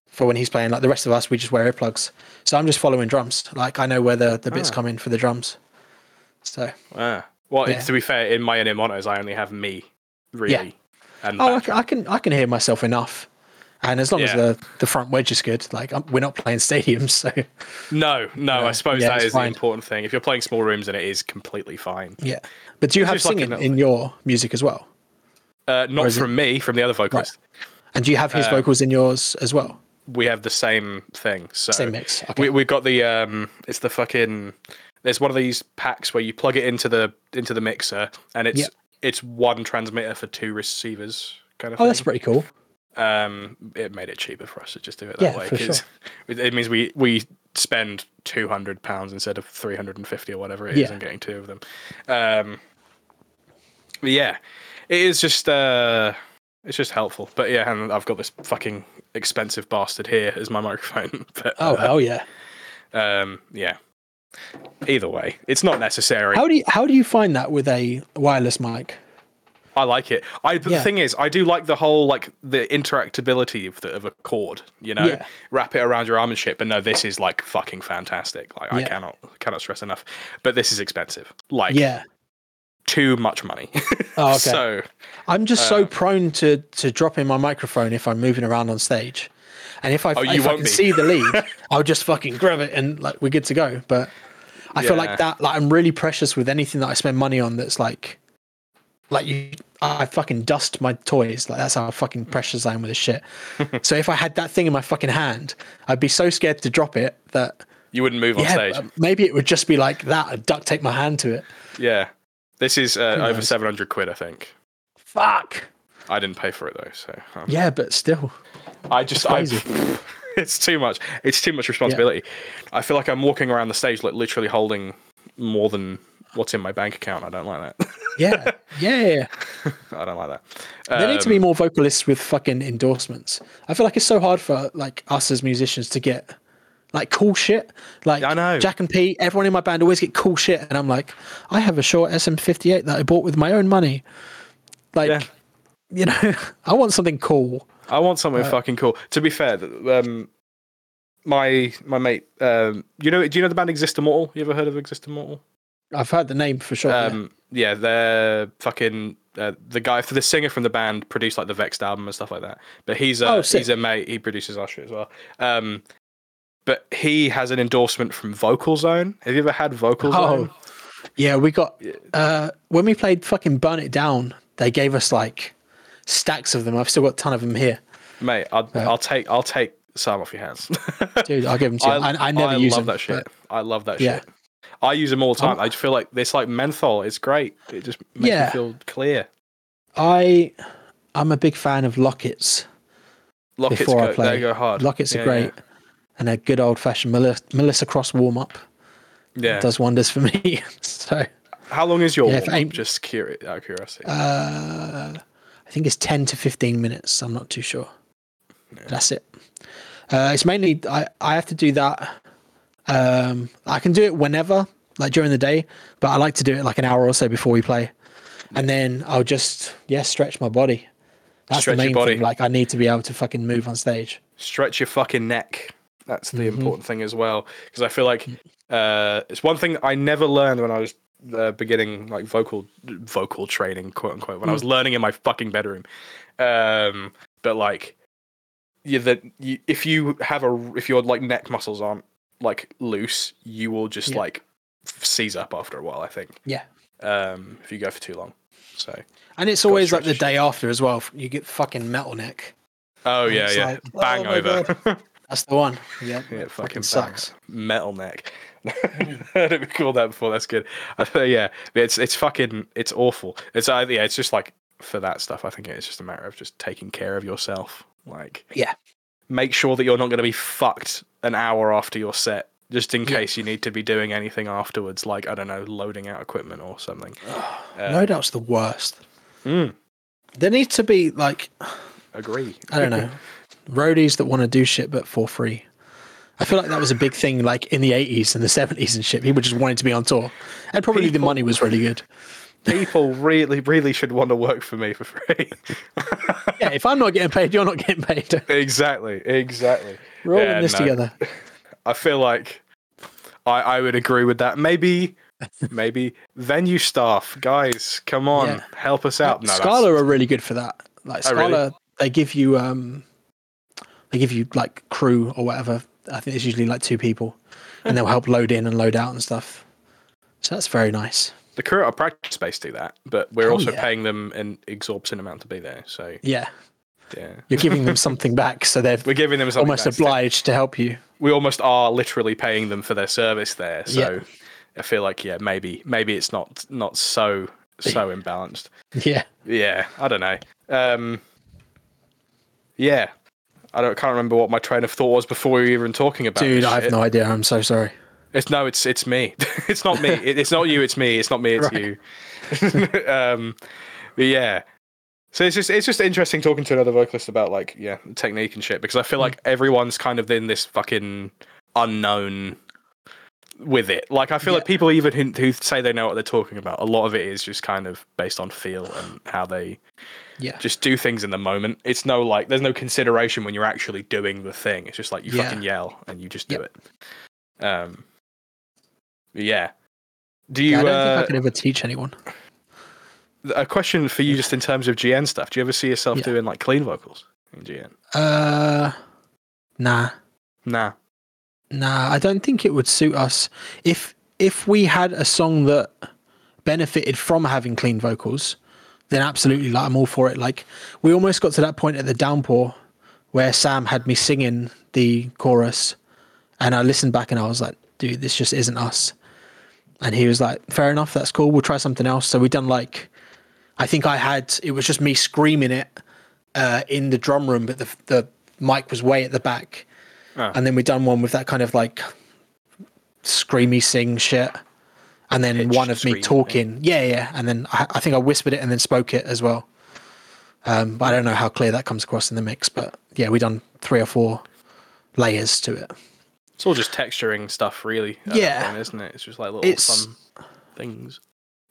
for when he's playing. Like the rest of us, we just wear earplugs. So I'm just following drums. Like I know where the the bits Ah. come in for the drums. So Ah. Well, Yeah. to be fair, in my in-ear monitors, I only have me, really. Yeah. And oh, I can, I can I can hear myself enough. And as long as the, the front wedge is good, like um we're not playing stadiums, so No, no, Yeah. I suppose Yeah, that is the important thing. If you're playing small rooms, then it is completely fine. yeah. But do you It's have just like singing in your music as well? Uh, not is it- from me, from the other vocalist. And do you have his Uh, vocals in yours as well? We have the same thing. So Same mix. Okay. we we've got the um, it's the fucking. There's one of these packs where you plug it into the into the mixer, and it's Yeah. it's one transmitter for two receivers, kind of. oh, thing. that's pretty cool. um, it made it cheaper for us to just do it that Yeah, way for sure. (laughs) it means we we spend two hundred pounds instead of three hundred and fifty or whatever it is Yeah. and getting two of them. Um, yeah, it is just uh, it's just helpful. But yeah, and I've got this fucking expensive bastard here as my (laughs) microphone. but, Oh uh, hell yeah. um, yeah. Either way, it's not necessary. How do you how do you find that with a wireless mic? I like it. I the Yeah. thing is, I do like the whole like the interactability of the of a cord. You know, Yeah. wrap it around your arm and shit. But no, this is like fucking fantastic. Like I cannot cannot stress enough. But this is expensive. Like Yeah. too much money. (laughs) Oh, okay. so I'm just so Uh, prone to to dropping my microphone if I'm moving around on stage. And if I, Oh, if I can be. see the lead, (laughs) I'll just fucking grab it and like we're good to go. But I feel like that like I'm really precious with anything that I spend money on that's like like you I fucking dust my toys. Like that's how fucking precious I am with this shit. (laughs) so if I had that thing in my fucking hand, I'd be so scared to drop it that you wouldn't move on yeah, stage. maybe it would just be like that. I'd duct tape my hand to it. yeah. This is uh, over seven hundred quid, I think. Fuck. I didn't pay for it though, so um, Yeah, but still. I just I, (laughs) it's too much. It's too much responsibility. I feel like I'm walking around the stage like literally holding more than what's in my bank account. I don't like that. Yeah. (laughs) Yeah. I don't like that. There need to Um, be more vocalists with fucking endorsements. I feel like it's so hard for like us as musicians to get like cool shit. Like I know. Jack and Pete, everyone in my band always get cool shit, and I'm like, I have a short SM58 that I bought with my own money. Like, Yeah. you know, (laughs) I want something cool. I want something fucking cool. To be fair, um, my my mate, um, you know, do you know the band Exist Immortal? You ever heard of Exist Immortal? I've heard the name for sure. yeah. Um, yeah, they're fucking uh, the guy for the singer from the band produced like the Vexed album and stuff like that. But he's a Oh, he's a mate. He produces our shit as well. Um, but he has an endorsement from Vocalzone. Have you ever had Vocalzone? Oh, yeah, we got uh, when we played fucking Burn It Down. They gave us like stacks of them. I've still got a ton of them here, Mate, I'll, I'll take I'll take some off your hands. (laughs) dude. I'll give them to you. I, I never I use love them. that shit. I love that Yeah. shit. I use them all the time. I'm- I just feel like it's like menthol. It's great. It just makes Yeah. me feel clear. I I'm a big fan of Lockets. Lockets Before I play. they go hard. Lockets Yeah, are great, and a good old fashioned Melissa, Melissa Cross warm up Yeah. yeah. does wonders for me. (laughs) so How long is your Yeah, warm-up? Just curious, out of curiosity. uh, I think it's ten to fifteen minutes. I'm not too sure. That's it. Uh, it's mainly I I have to do that. Um, I can do it whenever, like during the day, but I like to do it like an hour or so before we play, and then I'll just yeah stretch my body. That's Stretch the your main body. thing. Like I need to be able to fucking move on stage. Stretch your fucking neck. That's the Mm-hmm. important thing as well. Because I feel like uh, it's one thing I never learned when I was uh, beginning like vocal vocal training, quote unquote, when I Mm. was learning in my fucking bedroom. Um, but like you that you, if you have a if your like neck muscles aren't like loose, you will just Yeah. like seize up after a while. I think. Yeah. Um, if you go for too long. So. And it's always like the day after as well. You get fucking metal neck. Oh And yeah, yeah. like, oh Bang my over. (laughs) That's the one. Yeah. yeah, it fucking, sucks. sucks. Metal neck. (laughs) I didn't call that before. That's good. I yeah, it's it's fucking it's awful. It's uh, yeah, it's just like for that stuff. I think it's just a matter of just taking care of yourself. Like Yeah. make sure that you're not going to be fucked an hour after your set, just in Yeah. case you need to be doing anything afterwards. Like I don't know, loading out equipment or something. Uh, no doubt's the worst. Mm, There needs to be like agree. I don't know, (laughs) roadies that want to do shit but for free. I feel like that was a big thing, like in the eighties and the seventies and shit. People just wanted to be on tour, and probably the money was really good. People (laughs) really, really should want to work for me for free. (laughs) Yeah, if I'm not getting paid, you're not getting paid. (laughs) exactly, exactly. We're all Yeah, in this no. together. I feel like I, I would agree with that. Maybe, maybe venue staff, guys, come on, Yeah. help us out. No, that's- Scala are really good for that. Like Oh, Scala, really? they give you um, they give you like crew or whatever. I think it's usually like two people, and they'll help load in and load out and stuff. So that's very nice. the crew at our practice space do that, but we're Oh, also yeah. paying them an exorbitant amount to be there. So Yeah, yeah, you're giving them something back, so they're (laughs) we're giving them almost obliged to help you. We almost are literally paying them for their service there. So Yeah. I feel like yeah, maybe maybe it's not not so so (laughs) imbalanced. Yeah, Yeah, I don't know. Um, yeah, I don't can't remember what my train of thought was before we were even talking about. dude, I have shit. no idea. I'm so sorry. It's no, it's it's me. (laughs) it's not me. It, it's not you. It's me. It's not me. It's Right. you. (laughs) um, but yeah. So it's just it's just interesting talking to another vocalist about like yeah technique and shit because I feel like everyone's kind of in this fucking unknown with it. Like I feel like people even who, who say they know what they're talking about, a lot of it is just kind of based on feel and how they Yeah, just do things in the moment. It's no like there's no consideration when you're actually doing the thing. It's just like you Yeah. fucking yell and you just do Yep. it. Um yeah. Do Yeah, you I don't uh, think I could ever teach anyone. a question for you just in terms of GN stuff. Do you ever see yourself Yeah. doing like clean vocals in GN? Uh, nah, Nah. Nah. I don't think it would suit us if if we had a song that benefited from having clean vocals. Then absolutely, like I'm all for it. Like we almost got to that point at the downpour where Sam had me singing the chorus, and I listened back and I was like, "Dude, this just isn't us." And he was like, "Fair enough, that's cool. We'll try something else." So we done like, I think I had it was just me screaming it uh, in the drum room, but the the mic was way at the back. Oh. And then we done one with that kind of like screamy sing shit. And then Pitched one of me talking. Yeah, yeah. And then I, I think I whispered it and then spoke it as well. Um, but I don't know how clear that comes across in the mix. But yeah, we done three or four layers to it. It's all just texturing stuff really. Yeah. point, isn't it? It's just like little It's- fun things.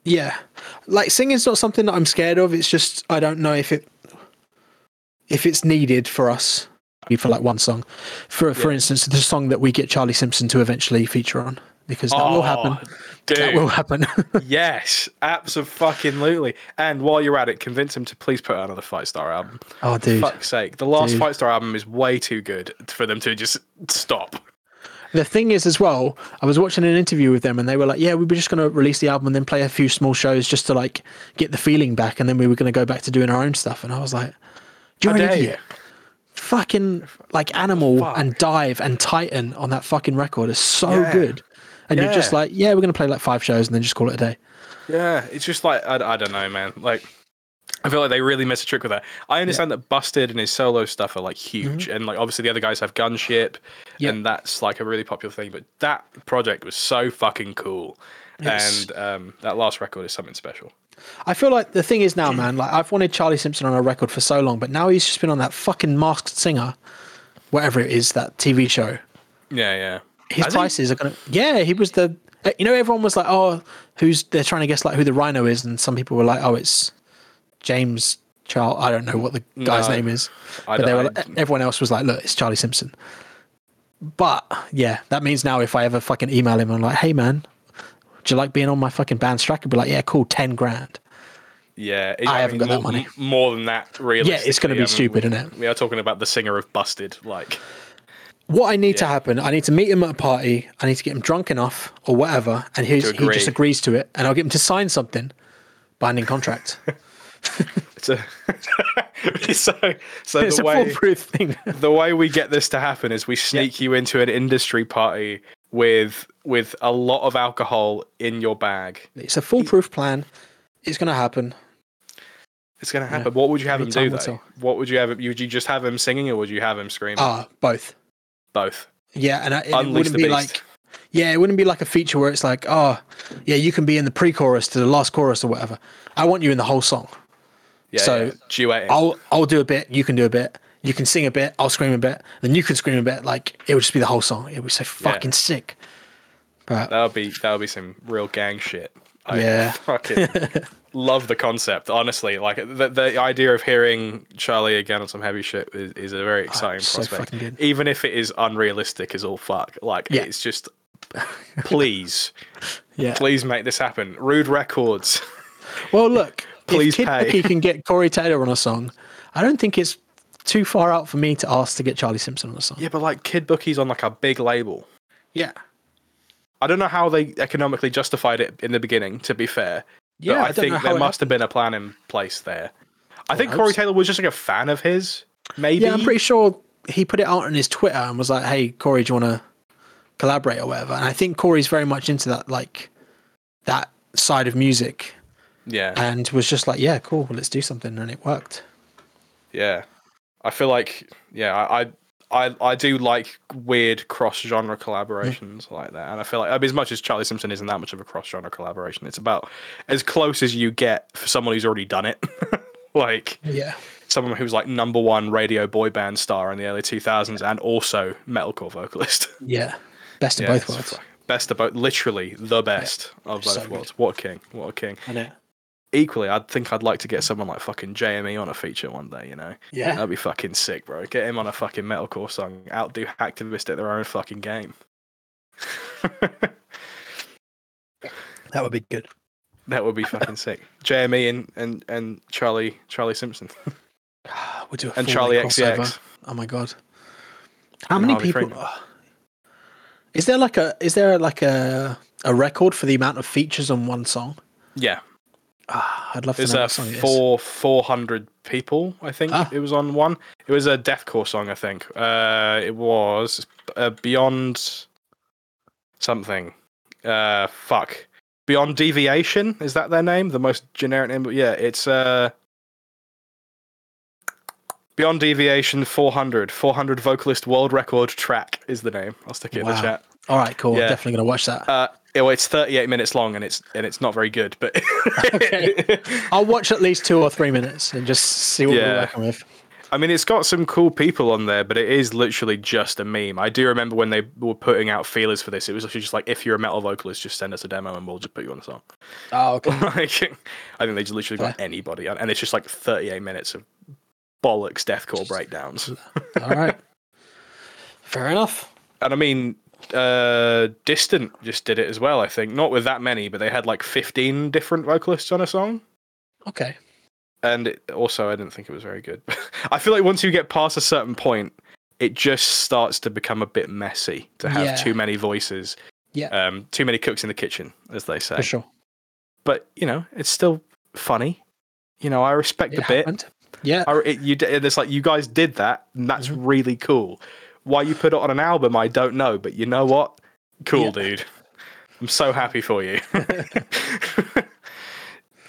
Yeah, like singing's not something that I'm scared of. It's just I don't know if it if it's needed for us for like one song. For for Yeah. instance, the song that we get Charlie Simpson to eventually feature on because that will oh, happen. Oh, Dude. That will happen. (laughs) yes, absolutely. And while you're at it, convince him to please put out another Fightstar album. oh, dude. Fuck's sake. The last Dude. Fightstar album is way too good for them to just stop. The thing is, as well, I was watching an interview with them, and they were like, "Yeah, we were just going to release the album and then play a few small shows just to like get the feeling back, and then we were going to go back to doing our own stuff." And I was like, "You're How an dare you. Idiot." Fucking like Animal Fuck. and Dive and Titan on that fucking record is so Yeah. good, and you're just like, "Yeah, we're to play like five shows and then just call it a day." Yeah, it's just like I, I don't know, man. Like I feel like they really missed a trick with that. I understand that Busted and his solo stuff are like huge, and like obviously the other guys have Gunship, Mm-hmm. Yeah. and that's like a really popular thing. But that project was so fucking cool, It's- and um, that last record is something special. I feel like the thing is now, man. Like I've wanted Charlie Simpson on a record for so long, but now he's just been on that fucking Masked Singer, whatever it is, that TV show. Yeah, yeah. his he? prices are gonna yeah he was the uh, you know everyone was like oh who's they're trying to guess like who the rhino is and some people were like oh it's james charles i don't know what the guy's No, name is I but they were like, everyone else was like look it's charlie simpson but yeah that means now if i ever fucking email him i'm like hey man would you like being on my fucking band track i'd be like yeah cool 10 grand Yeah, I haven't got that more, money. More than that, really. Yeah, it's gonna be stupid, isn't it? We are talking about the singer of Busted. Like, What I need to happen, I need to meet him at a party. I need to get him drunk enough or whatever, and he's, he just agrees to it, and I'll get him to sign something, binding contract. (laughs) it's a (laughs) so so it's the a way foolproof thing. the way we get this to happen is we sneak you into an industry party with with a lot of alcohol in your bag. it's a foolproof plan. It's going to happen. It's gonna happen. What would you have Only him do though? tell. What would you have? Would you just have him singing, or would you have him screaming? Ah, both. Both. Yeah, and I, it Unleash wouldn't be beast. like, yeah, it wouldn't be like a feature where it's like, oh, yeah, you can be in the pre-chorus to the last chorus or whatever. I want you in the whole song. Yeah. so, yeah. duetting. I'll I'll do a bit, you can do a bit, you can sing a bit, I'll scream a bit, then you can scream a bit. Like it would just be the whole song. It would be so fucking sick. But that'll be that would be some real gang shit. I Yeah. (laughs) fucking (laughs) love the concept. Honestly, like the the idea of hearing Charlie again on some heavy shit is, is a very exciting Ah, so prospect. good. Even if it is unrealistic as all fuck. Like Yeah. it's just (laughs) please, yeah. please make this happen. Rude Records. Well, look, Please if Kid pay. Bookie can get Corey Taylor on a song, I don't think it's too far out for me to ask to get Charlie Simpson on a song. yeah, but like Kid Bookie's on like a big label. Yeah. I don't know how they economically justified it in the beginning. To be fair, Yeah, but I I, think there must have been a plan in place there. I think Corey. Taylor was just like a fan of his. Maybe. Yeah, I'm pretty sure he put it out on his Twitter and was like, "Hey, Corey, do you want to collaborate or whatever?" And I think Corey's very much into that, like that side of music, Yeah. and was just like, "Yeah, cool, let's do something," and it worked. Yeah, I feel like yeah, I I I, I do like weird cross genre collaborations mm. like that, and I feel like I mean, as much as Charlie Simpson isn't that much of a cross genre collaboration, it's about as close as you get for someone who's already done it. (laughs) like Yeah, someone who's like number one radio boy band star in the early 2000s and also metalcore vocalist. yeah, best of Yeah, both worlds. Best of both, literally the best of both so good. worlds. What a king! What a king! I know. Equally, I'd think I'd like to get someone like fucking JME on a feature one day. You know, Yeah, that'd be fucking sick, bro. Get him on a fucking metalcore song. Outdo Hacktivist at their own fucking game. (laughs) that would be good. that would be fucking sick. JME and and and Charlie Charlie Simpson ah, We'll do a and Charlie crossover. XCX. Oh my god, how And many Harley people? Is there like a is there like a a record for the amount of features on one song? Yeah, Ah, I'd love to There's know uh, what song it is. four four hundred people. I think Ah. it was on one. It was a deathcore song. I think uh, it was uh, Beyond something. Uh, fuck. Beyond Deviation is that their name? The most generic name. But yeah, it's uh. Beyond Deviation 400, 400 vocalist world record track is the name. I'll stick it in the chat. All right, cool. Yeah. I'm definitely gonna watch that. Uh, well, it's 38 minutes long and it's and it's not very good, but Okay. (laughs) I'll watch at least two or three minutes and just see what Yeah. we're working with. I mean, it's got some cool people on there, but it is literally just a meme. I do remember when they were putting out feelers for this, it was actually just like, if you're a metal vocalist, just send us a demo and we'll just put you on the song. Oh, okay. (laughs) like, I think they just literally got anybody, on, and it's just like 38 minutes of bollocks deathcore breakdowns. All right. (laughs) Fair enough. And I mean, uh, Distant just did it as well. I think not with that many, but they had like 15 different vocalists on a song. Okay. and it, also I didn't think it was very good. (laughs) I feel like once you get past a certain point, it just starts to become a bit messy to have Yeah. too many voices, Yeah. um, too many cooks in the kitchen, as they say. For sure. But you know, it's still funny. You know, I respect It the bit. happened. Yeah. I, it, you, it's like you guys did that, and that's Mhm. really cool. Why you put it on an album, I don't know, but you know what? Cool, Yeah. dude. I'm so happy for you. (laughs)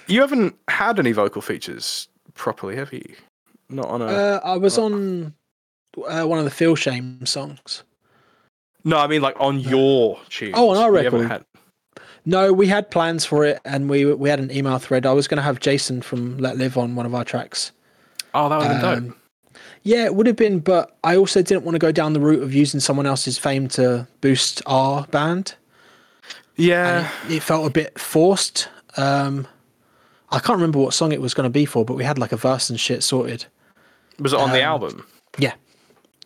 you haven't had any vocal features properly, have you? Not on a. Uh, I was Oh. on uh, one of the Feel Shame songs. no, I mean like on your tunes. Oh, on our haven't record. had- No, we had plans for it, and we we had an email thread. I was going to have Jason from Let Live on one of our tracks. Oh, that would have been dope. Yeah, it would have been, but I also didn't want to go down the route of using someone else's fame to boost our band. Yeah. it, it felt a bit forced. Um, I can't remember what song it was going to be for, but we had like a verse and shit sorted. Was it on the um, album? Yeah,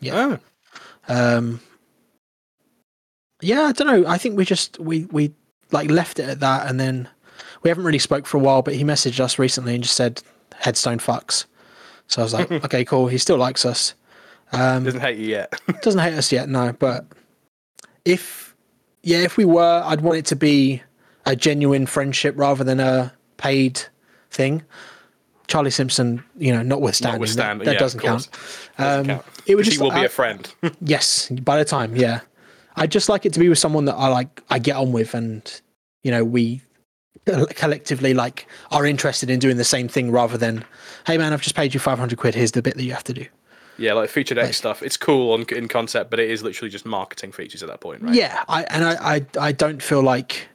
yeah. Oh. Um, yeah, I don't know. I think we just we we like left it at that, and then we haven't really spoke for a while, but he messaged us recently and just said headstone fucks. So I was like, (laughs) okay, cool. He still likes us. Um, Doesn't hate you yet. (laughs) doesn't hate us yet, no. But if yeah, if we were, I'd want it to be a genuine friendship rather than a paid thing. Charlie Simpson, you know, notwithstanding, Notwithstanding, that, that yeah, doesn't count. Doesn't Um, count. it would She just will be a friend. (laughs) Yes, by the time, yeah. I'd just like it to be with someone that I like, I get on with, and you know, we collectively like are interested in doing the same thing rather than, hey man, I've just paid you five hundred quid. Here's the bit that you have to do. yeah, like featured X Like- stuff. It's cool on in concept, but it is literally just marketing features at that point, right? Yeah, I and I, I I don't feel like,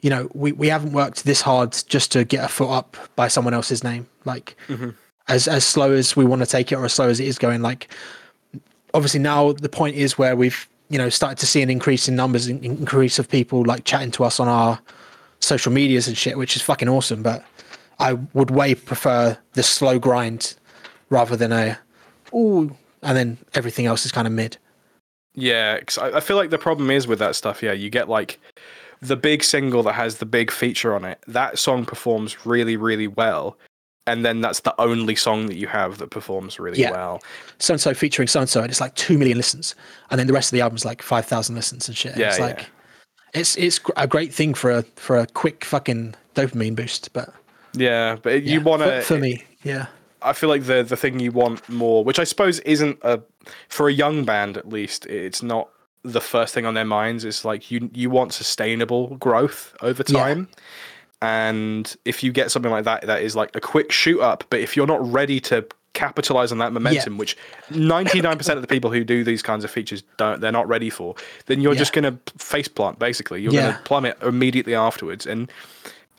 you know, we we haven't worked this hard just to get a foot up by someone else's name. Like, mm-hmm. as as slow as we want to take it, or as slow as it is going, like, obviously now the point is where we've you know started to see an increase in numbers, in, increase of people like chatting to us on our social medias and shit, which is fucking awesome. But I would way prefer the slow grind rather than a, ooh, and then everything else is kind of mid. Yeah, because I, I feel like the problem is with that stuff. Yeah, you get like the big single that has the big feature on it. That song performs really, really well, and then that's the only song that you have that performs really Yeah. well. so and so featuring so and so, and it's like two million listens, and then the rest of the album's like five thousand listens and shit. And Yeah, it's yeah. like it's it's a great thing for a for a quick fucking dopamine boost, but Yeah, but it- you want to. for me, yeah, I feel like the the thing you want more, which I suppose isn't a for a young band at least, it's not the first thing on their minds. It's like you you want sustainable growth over Yeah. time. And if you get something like that that is like a quick shoot up, but if you're not ready to capitalize on that momentum, which 99% of the people who do these kinds of features don't they're not ready for, then you're Yeah. just going to face plant basically. You're Yeah. going to plummet immediately afterwards. And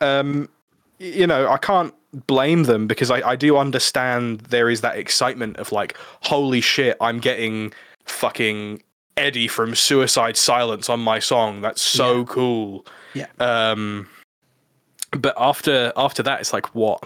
um you know, I can't blame them because I, I do understand there is that excitement of like, holy shit, I'm getting fucking Eddie from Suicide Silence on my song. That's so Yeah. cool. Yeah. Um, but after after that, it's like, what?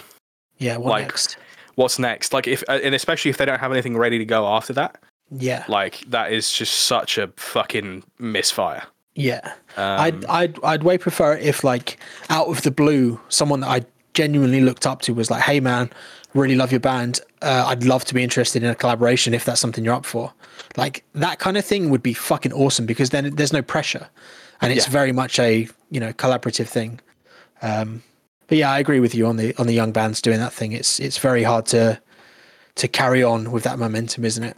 yeah. What like- next? What's next? Like, if uh, and especially if they don't have anything ready to go after that, Yeah, like that is just such a fucking misfire. yeah. Um, I'd I'd I'd way prefer it if like out of the blue, someone that I genuinely looked up to was like, "Hey man, really love your band. Uh, I'd love to be interested in a collaboration if that's something you're up for." Like that kind of thing would be fucking awesome because then there's no pressure, and it's Yeah. very much a you know collaborative thing. Um, but yeah, I agree with you on the on the young bands doing that thing. It's it's very hard to to carry on with that momentum, isn't it?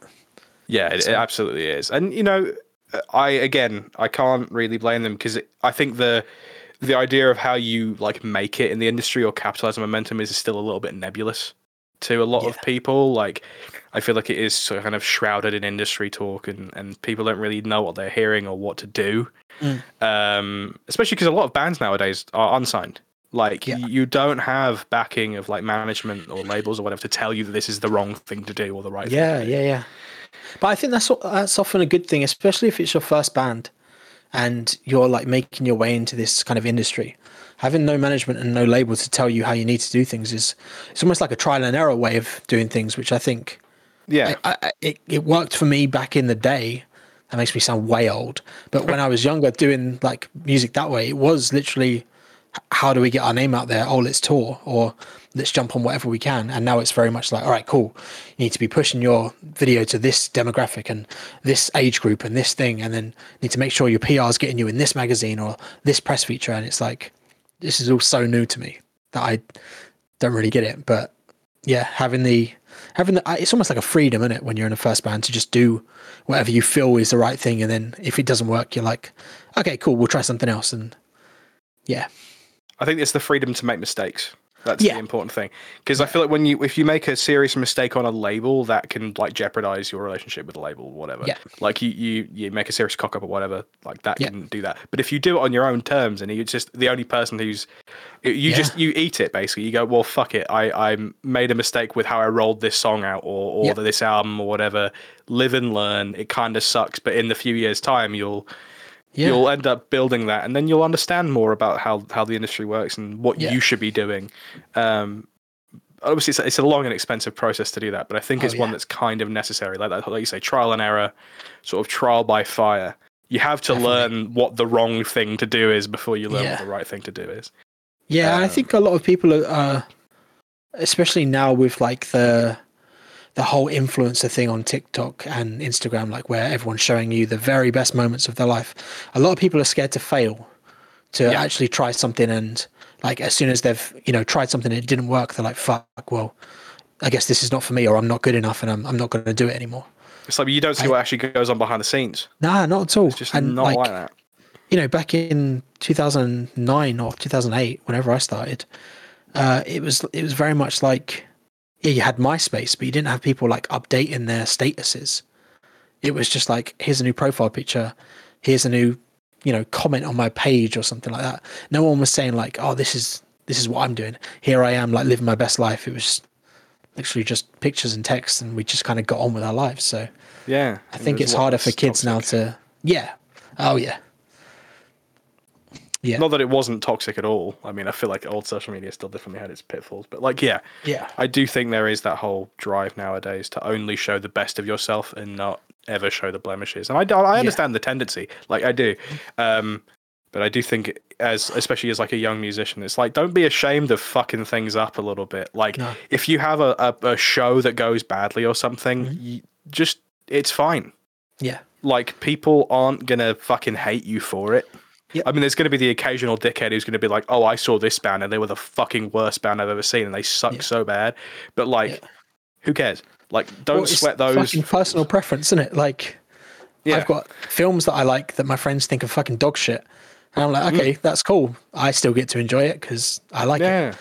Yeah, it, it absolutely is. And you know, I again, I can't really blame them because I think the the idea of how you like make it in the industry or capitalize on momentum is still a little bit nebulous to a lot of people. Like, I feel like it is sort of kind of shrouded in industry talk, and and people don't really know what they're hearing or what to do. Mm. Um, especially because a lot of bands nowadays are unsigned. Like Yeah. you don't have backing of like management or labels or whatever to tell you that this is the wrong thing to do or the right. thing Yeah, yeah, yeah. But I think that's that's often a good thing, especially if it's your first band and you're like making your way into this kind of industry. Having no management and no label to tell you how you need to do things is it's almost like a trial and error way of doing things, which I think Yeah. I, I, it, it worked for me back in the day. That makes me sound way old. But when I was younger, doing like music that way, it was literally how do we get our name out there? Oh, let's tour or let's jump on whatever we can. And now it's very much like, all right, cool. You need to be pushing your video to this demographic and this age group and this thing. And then need to make sure your PR is getting you in this magazine or this press feature. And it's like, this is all so new to me that I don't really get it. But yeah, having the having the it's almost like a freedom, isn't it, when you're in a first band to just do whatever you feel is the right thing, and then if it doesn't work, you're like, okay, cool, we'll try something else, and yeah, I think it's the freedom to make mistakes. That's Yeah. the important thing. Because I feel like when you if you make a serious mistake on a label, that can like jeopardize your relationship with the label, or whatever. Yeah. Like you you you make a serious cock up or whatever, like that Yeah. can do that. But if you do it on your own terms and you're just the only person who's you Yeah. just you eat it basically. You go, well, fuck it. I I made a mistake with how I rolled this song out or or this album or whatever. Live and learn. It kind of sucks, but in the few years time, you'll yeah, you'll end up building that and then you'll understand more about how how the industry works and what Yeah. you should be doing. Um obviously it's a, it's a long and expensive process to do that but i think Oh, it's one that's kind of necessary. Like that like you say trial and error sort of trial by fire. You have to Definitely. learn what the wrong thing to do is before you learn what the right thing to do is. Yeah, I Um, think a lot of people are, uh, especially now with like the the whole influencer thing on TikTok and Instagram, like where everyone's showing you the very best moments of their life. A lot of people are scared to fail, to Yeah. actually try something, and like as soon as they've you know tried something and it didn't work, they're like, "Fuck, well, I guess this is not for me, or I'm not good enough, and I'm I'm not going to do it anymore." It's like you don't see I- what actually goes on behind the scenes. Nah, not at all. It's just and not like, that. you know, back in 2009 or 2008, whenever I started, uh, it was it was very much like, yeah, you had MySpace, but you didn't have people like updating their statuses. It was just like, here's a new profile picture, here's a new, you know, comment on my page or something like that. No one was saying like, oh, this is this is what I'm doing. Here I am, like living my best life. It was literally just pictures and text, and we just kind of got on with our lives. So Yeah. I think it's harder for kids now to, yeah, oh yeah, yeah. Not that it wasn't toxic at all. I mean, I feel like old social media still definitely had its pitfalls, but like, yeah, Yeah. I do think there is that whole drive nowadays to only show the best of yourself and not ever show the blemishes. And I, I understand the tendency, like I do, um, but I do think as especially as like a young musician, it's like don't be ashamed of fucking things up a little bit. Like No. if you have a, a, a show that goes badly or something, Mm-hmm. you just it's fine. Yeah. Like people aren't gonna fucking hate you for it. Yep. I mean, there's going to be the occasional dickhead who's going to be like, "Oh, I saw this band and they were the fucking worst band I've ever seen, and they suck Yeah. so bad." But like, Yeah. who cares? Like, don't Well, sweat those. Fucking personal preference, isn't it? Like, Yeah. I've got films that I like that my friends think are fucking dog shit, and I'm like, okay, mm. that's cool. I still get to enjoy it because I like it. yeah,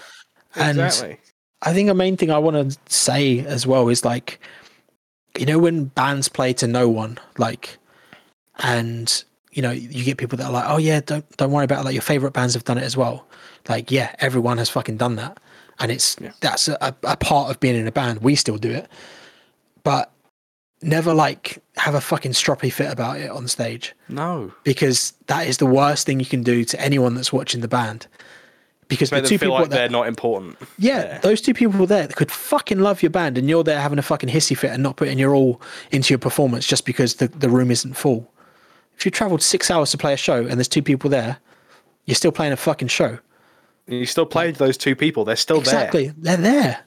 And exactly. I think a main thing I want to say as well is like, you know, when bands play to no one, like, and you know, you get people that are like, oh yeah, don't don't worry about it. like your favorite bands have done it as well. Like, yeah, everyone has fucking done that, and it's Yeah. that's a, a part of being in a band. We still do it, but never like have a fucking stroppy fit about it on stage No, because that is the worst thing you can do to anyone that's watching the band. Because the two feel people like that they're not important. yeah, Yeah. those two people there could fucking love your band, and you're there having a fucking hissy fit and not putting your all into your performance just because the, the room isn't full. If you travelled six hours to play a show and there's two people there, you're still playing a fucking show. You still played those two people; they're still Exactly, they're there.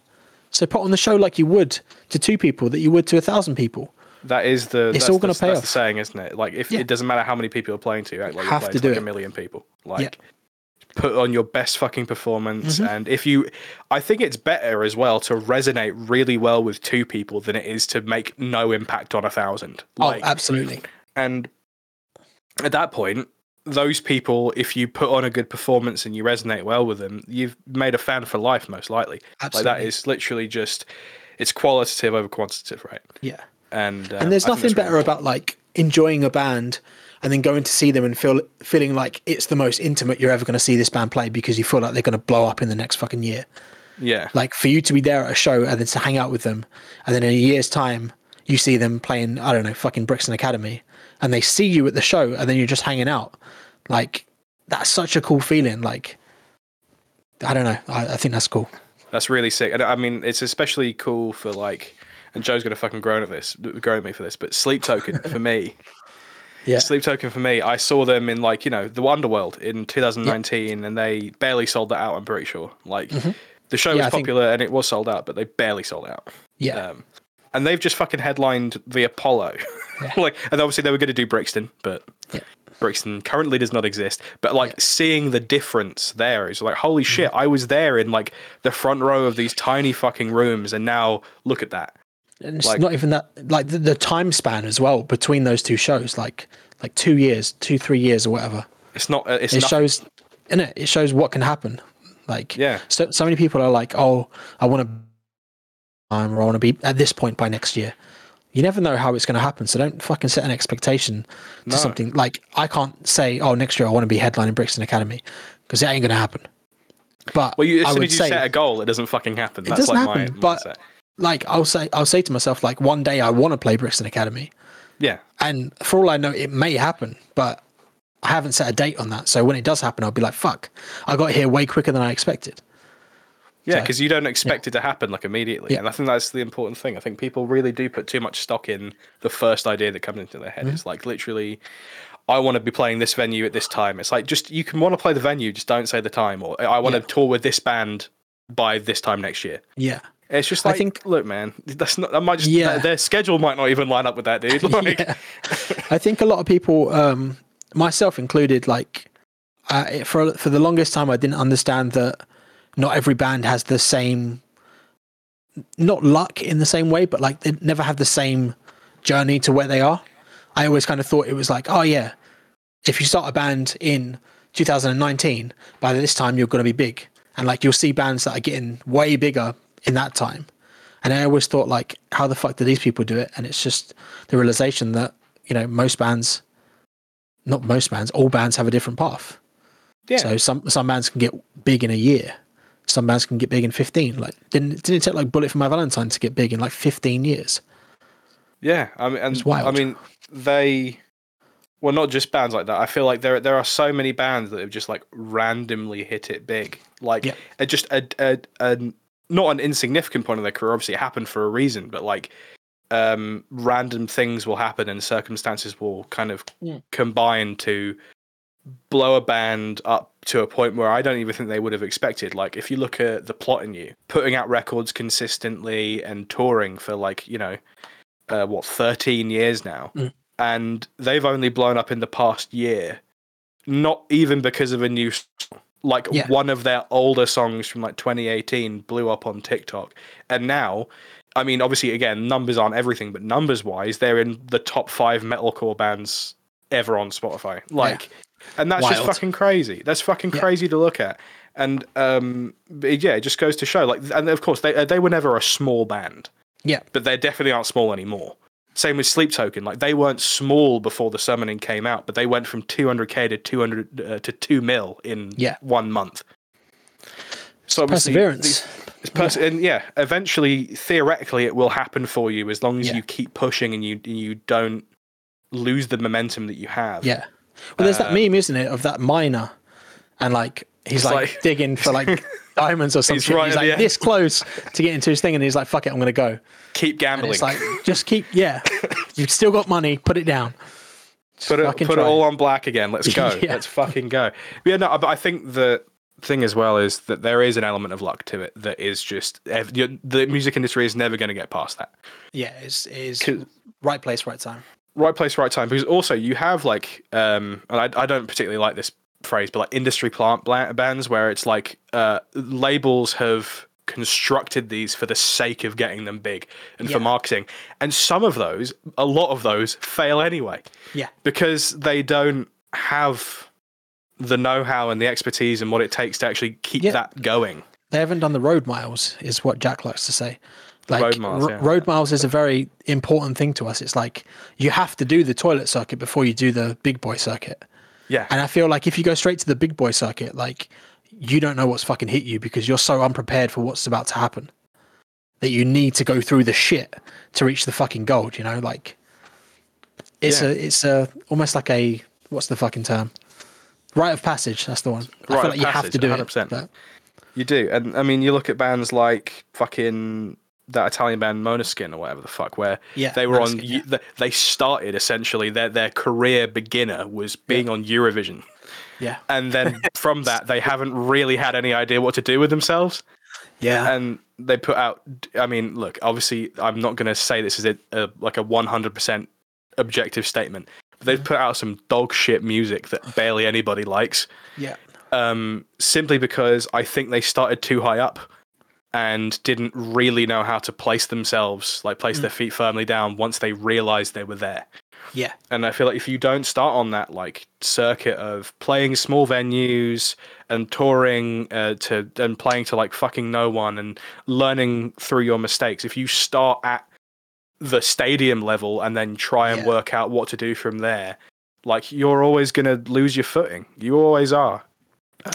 So put on the show like you would to two people that you would to a thousand people. That is the. It's that's all gonna pay that's off. the saying, isn't it? Like, if Yeah. it doesn't matter how many people you're playing to, act like you're Have to to do like it. a million people. Like, put on your best fucking performance, Mm-hmm. and if you, I think it's better as well to resonate really well with two people than it is to make no impact on a thousand. Like, oh, absolutely. And at that point, those people, if you put on a good performance and you resonate well with them, you've made a fan for life, most likely. Like that Absolutely. is literally just, it's qualitative over quantitative, right? Yeah. And um, and there's I nothing better really about like enjoying a band and then going to see them and feel feeling like it's the most intimate you're ever going to see this band play because you feel like they're going to blow up in the next fucking year. yeah, Like for you to be there at a show and then to hang out with them, and then in a year's time you see them playing I don't know fucking Brixton Academy, and they see you at the show and then you're just hanging out. Like that's such a cool feeling. Like I don't know. I, I think that's cool. that's really sick. And I mean, it's especially cool for like, and Joe's gonna fucking groan at this, groan at me for this, but Sleep Token for me. (laughs) Yeah. Sleep Token for me, I saw them in like you know the Underworld in 2019, and they barely sold that out. I'm pretty sure. Like the show Mm-hmm. Yeah, was I think- popular and it was sold out, but they barely sold out. Yeah. Um, and they've just fucking headlined the Apollo. (laughs) (laughs) like, and obviously they were going to do Brixton, but Yeah. Brixton currently does not exist. But like seeing the difference there is like, Mm-hmm. holy shit! I was there in like the front row of these tiny fucking rooms, and now look at that. and it's Like- not even that like the, the time span as well between those two shows like like two years two three years or whatever It's not. Uh, it's it not. shows in it it shows what can happen like Yeah. so so many people are like oh i want to or i want to be at this point by next year you never know how it's going to happen so don't fucking set an expectation to No. something like i can't say oh next year i want to be headlining brixton academy because it ain't going to happen but Well, you, as soon as you say, set a goal, it doesn't fucking happen. That's doesn't like happen, my but- mindset. like i'll say i'll say to myself like one day i want to play brixton academy Yeah. and for all I know, it may happen, but I haven't set a date on that. So when it does happen, I'll be like, "Fuck, I got here way quicker than I expected." Yeah, So- because you don't expect it to happen like immediately, Yeah. and I think that's the important thing. I think people really do put too much stock in the first idea that comes into their head. Mm-hmm. It's like literally, I want to be playing this venue at this time. It's like just you can want to play the venue, just don't say the time. Or I want Yeah. to tour with this band by this time next year. Yeah. It's just like, I think- look, man, that's not. That might just Yeah. their schedule might not even line up with that, dude. (laughs) Like, yeah. I think a lot of people, um, myself included, like uh, for for the longest time, I didn't understand that not every band has the same, not luck in the same way, but like they never have the same journey to where they are. I always kind of thought it was like, oh yeah, if you start a band in 2019, by this time you're going to be big, and like you'll see bands that are getting way bigger in that time. And I always thought like, how the fuck do these people do it? And it's just the realization that you know most bands, not most bands, all bands have a different path. yeah, So some some bands can get big in a year, some bands can get big in fifteen. Like didn't didn't it take like Bullet for My Valentine to get big in like fifteen years? yeah. I mean, and It's wild. I mean, they. Well, not just bands like that. I feel like there there are so many bands that have just like randomly hit it big, like Yeah. a, just a, a a not an insignificant point of their career. Obviously, it happened for a reason, but like um random things will happen and circumstances will kind of Yeah. combine to blow a band up to a point where I don't even think they would have expected. Like if you look at the plot in you, putting out records consistently and touring for like, you know, uh, what, 13 years now. Mm. And they've only blown up in the past year, not even because of a new song. Like Yeah. one of their older songs from like 2018 blew up on TikTok. And now, I mean, obviously, again, numbers aren't everything, but numbers wise, they're in the top five metalcore bands ever on Spotify. Like, and that's just fucking crazy. That's fucking Yeah. crazy to look at. And um, yeah, it just goes to show. Like, and of course, they they were never a small band, Yeah, but they definitely aren't small anymore. Same with Sleep Token. Like, they weren't small before the summoning came out, but they went from 200k to 200 uh, to two mil in Yeah. one month. So perseverance. these- pers- and yeah, eventually, theoretically, it will happen for you as long as Yeah. you keep pushing and you you don't lose the momentum that you have. Yeah. Well, there's that Um, meme, isn't it, of that miner, and like he's like, like- digging for like (laughs) diamonds or He's something. right He's at the like this close to get into his thing, and he's like, "Fuck it, I'm gonna go." Keep And gambling. it's like, just keep, yeah, (laughs) you've still got money, put it down. Just put it put it all on black again. Let's go. (laughs) Yeah. Let's fucking go. Yeah, no, but I think the thing as well is that there is an element of luck to it that is just the music industry is never going to get past that. Yeah, it's is 'Cause- right place, right time. Right place, right time. Because also you have like, um, and I, I don't particularly like this phrase, but like industry plant bands where it's like uh, labels have constructed these for the sake of getting them big and for marketing, and some of those, a lot of those, fail anyway. Yeah. because they don't have the know-how and the expertise and what it takes to actually keep Yeah. that going. They haven't done the road miles, is what Jack likes to say. Like road miles, yeah. road miles is a very important thing to us. It's like you have to do the toilet circuit before you do the big boy circuit. Yeah, And I feel like if you go straight to the big boy circuit, like you don't know what's fucking hit you because you're so unprepared for what's about to happen that you need to go through the shit to reach the fucking gold. You know, like it's Yeah. a it's a almost like a what's the fucking term? Rite of passage. That's the one. I feel like you have to do 100%. it. but- you do. And I mean, you look at bands like fucking that Italian band Måneskin or whatever the fuck, where Yeah, they were on. Yeah. th- They started essentially their their career beginner was being on Eurovision, yeah, and then (laughs) from that they haven't really had any idea what to do with themselves. yeah, and they put out i mean look obviously i'm not going to say this is a, a like a 100% objective statement but they've put out some dog shit music that barely anybody likes. Yeah, um, simply because i think they started too high up and didn't really know how to place themselves like place their feet firmly down once they realized they were there yeah, and I feel like if you don't start on that like circuit of playing small venues and touring uh, to and playing to like fucking no one and learning through your mistakes, if you start at the stadium level and then try and Yeah. work out what to do from there, like you're always gonna lose your footing. You always are.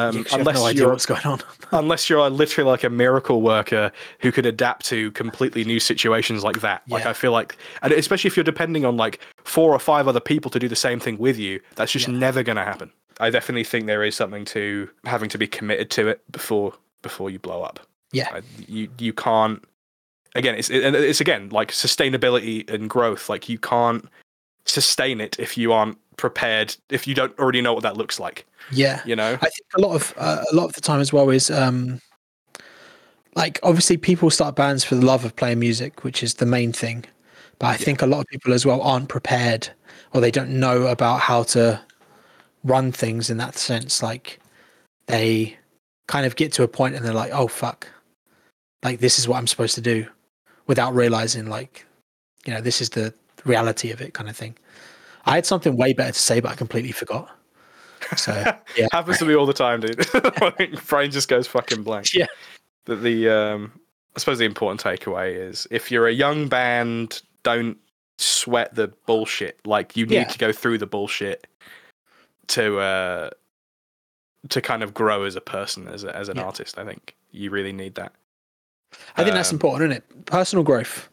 Um, You have unless no idea you're what's going on. (laughs) unless you're literally like a miracle worker who could adapt to completely new situations like that. Like Yeah. I feel like, and especially if you're depending on like four or five other people to do the same thing with you, that's just Yeah. never going to happen. I definitely think there is something to having to be committed to it before before you blow up. Yeah. You you can't. Again, it's it, and it's again like sustainability and growth. Like you can't sustain it if you aren't prepared if you don't already know what that looks like Yeah. you know I think a lot of uh, a lot of the time as well is um like obviously people start bands for the love of playing music, which is the main thing. But I think a lot of people as well aren't prepared or they don't know about how to run things in that sense. Like they kind of get to a point and they're like, oh fuck. Like this is what I'm supposed to do without realizing like, you know, this is the reality of it kind of thing. I had something way better to say, but I completely forgot. So (laughs) yeah. happens to me all the time dude (laughs) brain just goes fucking blank Yeah. but the um i suppose the important takeaway is if you're a young band don't sweat the bullshit like you need Yeah. to go through the bullshit to uh to kind of grow as a person as a, as an Yeah. artist i think you really need that I think that's Um, important, isn't it? Personal growth.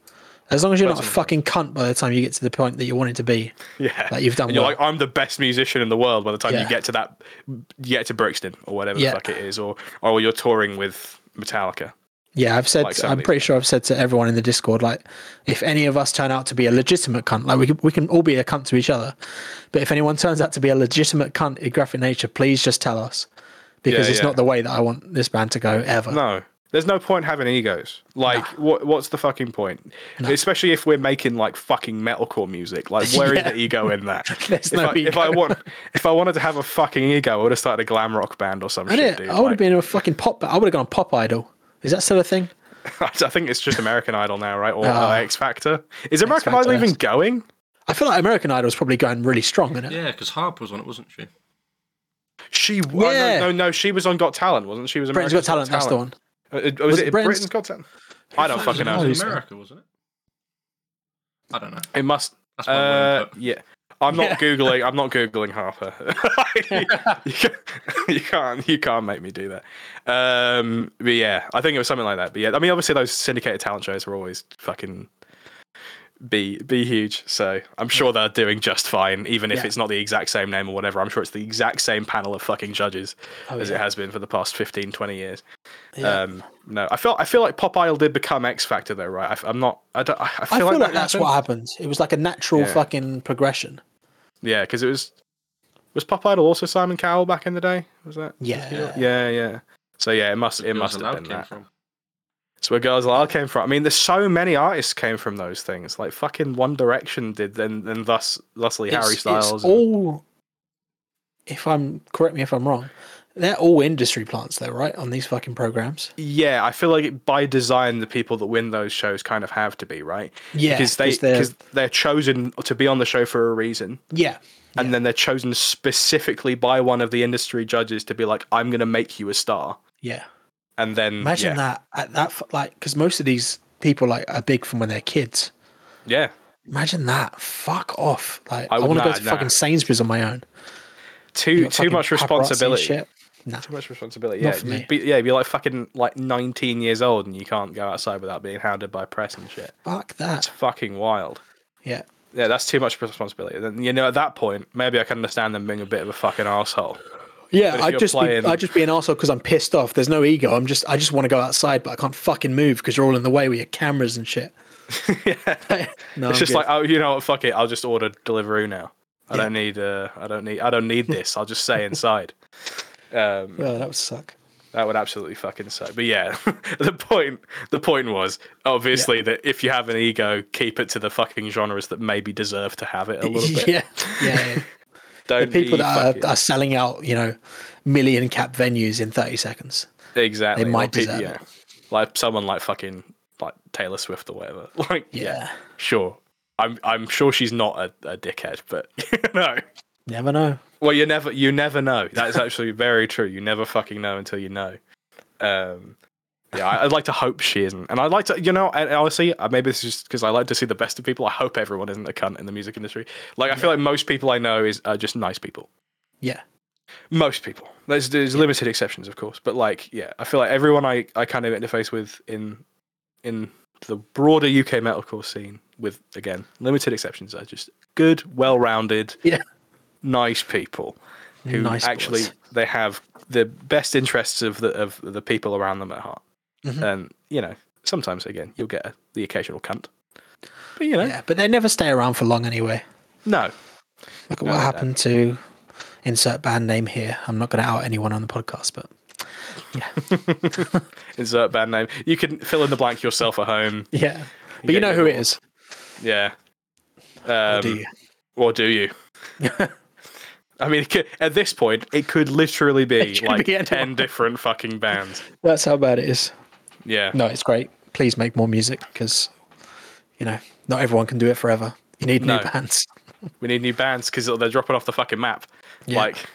As long as you're not a fucking cunt by the time you get to the point that you want it to be, (laughs) yeah. Like you've done and you're well. like i'm the best musician in the world by the time Yeah. you get to that you get to brixton or whatever Yeah. the fuck it is or or you're touring with metallica. Yeah, I've said, like I'm pretty sure I've said to everyone in the Discord, like, if any of us turn out to be a legitimate cunt, like we can, we can all be a cunt to each other, but if anyone turns out to be a legitimate cunt in graphic nature, please just tell us, because Yeah, it's not the way that I want this band to go ever. No, there's no point having egos. Like, what what's the fucking point? No. Especially if we're making like fucking metalcore music. Like, where is (laughs) Yeah. the ego in that? (laughs) There's if, no I, if I want, if I wanted to have a fucking ego, I would have started a glam rock band or some I, shit, dude. I would have Like, been a fucking pop. I would have gone pop idol. Is that still a thing? (laughs) I think it's just American Idol now, right? Or Ah. uh, X Factor. Is American Factor, Idol even yes. going? I feel like American Idol is probably going really strong, isn't it? Yeah, because Harper was on it, wasn't she? She, yeah. Yeah. no, no, no, she was on Got Talent, wasn't she? She was Britain's America's Got Talent. That's the one. Uh, uh, was, Was it it Britain's- Britain's Got Talent? I don't fucking know. It was Who's in that? America, wasn't it? I don't know. It must. That's my Uh, input. yeah. I'm not Yeah. googling. I'm not googling Harper. (laughs) you, can't, you can't. You can't make me do that. Um, but yeah, I think it was something like that. But yeah, I mean, obviously those syndicated talent shows are always fucking be be huge. So I'm sure they're doing just fine, even if Yeah. it's not the exact same name or whatever. I'm sure it's the exact same panel of fucking judges Oh, as yeah. it has been for the past 15, 20 years. Yeah. Um, no, I feel I feel like Pop Idol did become X Factor though, right? I, am not. I don't. I, I feel, I feel like, that that's happened. what happened. It was like a natural Yeah. fucking progression. Yeah, because it was was Pop Idol also Simon Cowell back in the day? Was that? Yeah. Yeah, yeah. So yeah, it must it Girls must have been that. from. It's where Girls Aloud came from. I mean, there's so many artists came from those things. Like fucking One Direction did, then then thus thusly Harry It's- Styles. It's and- all, if I'm correct me if I'm wrong, they're all industry plants though, right? On these fucking programs. yeah, I feel like by design, the people that win those shows kind of have to be right Yeah, because they 'cause they're- because they're chosen to be on the show for a reason. Yeah, and then they're chosen specifically by one of the industry judges to be like, "I'm going to make you a star," yeah. And then Imagine yeah. that at that like because most of these people like are big from when they're kids. Yeah, Imagine that. Fuck off. Like I I, want to go to nah. fucking Sainsbury's on my own. too too much responsibility. Shit. Nah. Too much responsibility. Yeah, you'd be, yeah, you're like fucking like 19 years old and you can't go outside without being hounded by press and shit. Fuck It's that. fucking wild. Yeah. Yeah, that's too much responsibility. Then you know, at that point, maybe I can understand them being a bit of a fucking asshole. Yeah, I just playing- be, I just be an asshole because I'm pissed off. There's no ego. I'm just I just want to go outside, but I can't fucking move because you're all in the way with your cameras and shit. (laughs) yeah, (laughs) No, it's just good. like, oh, you know what? Fuck it. I'll just order Deliveroo now. I Yeah. don't need. Uh, I don't need. I don't need this. I'll just stay inside. (laughs) Um, well, that would suck. That would absolutely fucking suck. But yeah, the point the point was obviously that if you have an ego, keep it to the fucking genres that maybe deserve to have it a little bit. yeah, yeah. yeah. Don't the people that are, are selling out, you know, million cap venues in 30 seconds. exactly they might peop- deserve yeah. it. Like someone like fucking like Taylor Swift or whatever. (laughs) Like yeah, Yeah. sure. I'm I'm sure she's not a, a dickhead, but (laughs) no. Never know. Well, you never you never know. That is actually very true. You never fucking know until you know. Um, yeah, I'd like to hope she isn't, and I'd like to, you know, and honestly, uh, maybe this is just because I like to see the best of people. I hope everyone isn't a cunt in the music industry. Like, I feel like most people I know is are just nice people. Yeah. Most people. There's there's limited exceptions, of course, but like, yeah, I feel like everyone I I kind of interface with in in the broader UK metalcore scene, with again limited exceptions, are just good, well-rounded, Yeah. nice people who Nice actually boys. they have the best interests of the of the people around them at heart. Mhm. And you know, sometimes again, you'll get a, the occasional cunt. But you know, Yeah, but they never stay around for long anyway. No. Look at No, what no. happened to insert band name here. I'm not going to out anyone on the podcast, but yeah. (laughs) Insert band name. You can fill in the blank yourself at home. (laughs) yeah. But you know who it is. Yeah. or Um, do you? Or do you? (laughs) I mean, could, at this point, it could literally be It like be 10 different fucking bands. That's how bad it is. Yeah. No, it's great. Please make more music because, you know, not everyone can do it forever. You need No. new bands. We need new bands because they're dropping off the fucking map. Yeah. Like,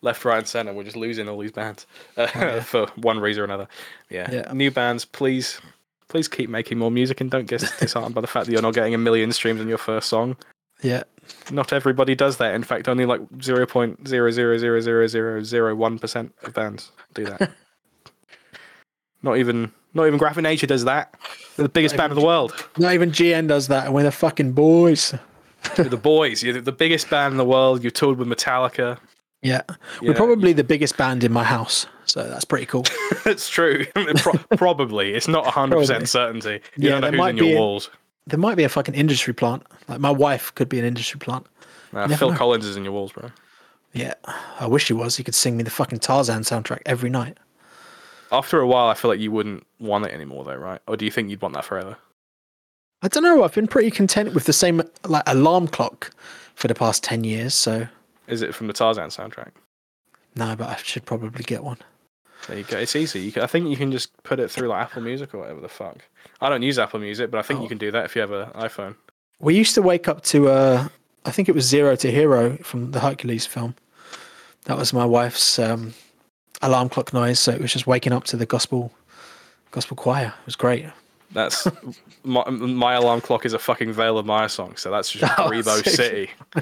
left, right, and center. We're just losing all these bands (laughs) uh, for one reason or another. Yeah. Yeah. New bands, please. Please keep making more music and don't get (laughs) disheartened by the fact that you're not getting a million streams on your first song. Yeah. Not everybody does that. In fact, only like 0.0000001% of bands do that. (laughs) not even not even Graphic Nature does that. They're the biggest band in the world. Not even GN does that, and we're the fucking boys. You're the boys. You're the biggest band in the world. You've toured with Metallica. Yeah. You We're know, probably the biggest band in my house. So that's pretty cool. (laughs) It's true. (laughs) Pro- probably. It's not 100% Probably. certainty. You Yeah, don't know there who's might in your be a- there might be a fucking industry plant. Like my wife could be an industry plant. Nah, Phil know. Collins is in your walls, bro. Yeah. I wish he was. He could sing me the fucking Tarzan soundtrack every night. After a while, I feel like you wouldn't want it anymore, though, right? Or do you think you'd want that forever? I don't know. I've been pretty content with the same like alarm clock for the past 10 years. So Is it from the Tarzan soundtrack? no, but I should probably get one. There you go. It's easy. You can, I think you can just put it through like Apple Music or whatever the fuck. I don't use Apple Music, but I think Oh. you can do that if you have an iPhone. We used to wake up to uh I think it was Zero to Hero from the Hercules film. That was my wife's um, alarm clock noise, so it was just waking up to the gospel gospel choir. It was great. That's (laughs) my, my alarm clock is a fucking Veil of Maya song, so that's just (laughs) Oh. City. (laughs)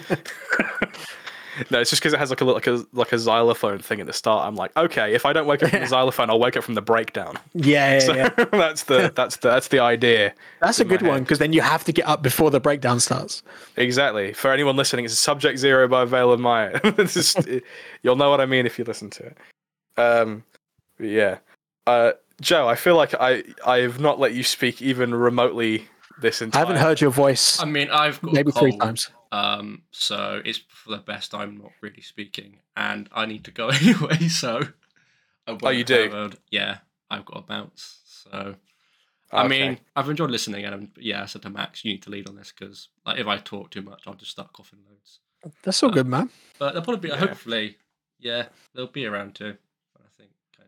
no, it's just because it has like a like a like a xylophone thing at the start. I'm like, okay, if I don't wake up from the xylophone, I'll wake up from the breakdown. Yeah, yeah, So yeah. that's the that's the that's the idea. That's a good one because then you have to get up before the breakdown starts. Exactly. For anyone listening, it's Subject Zero by Veil of Maya. Is- you'll know what I mean if you listen to it. Um, but yeah. Uh, Joe, I feel like I I've not let you speak even remotely this entire. I haven't heard your voice I mean, I've got maybe a three times. Um, so it's for the best I'm not really speaking, and I need to go (laughs) anyway. So, I Oh, you won't do? have a- yeah, I've got a bounce. So, I mean, I've enjoyed listening, and um, yeah, I said to Max, you need to lead on this because, like, if I talk too much, I'll just start coughing loads. That's all good, man. But they'll probably be, Yeah. hopefully, yeah, they'll be around too.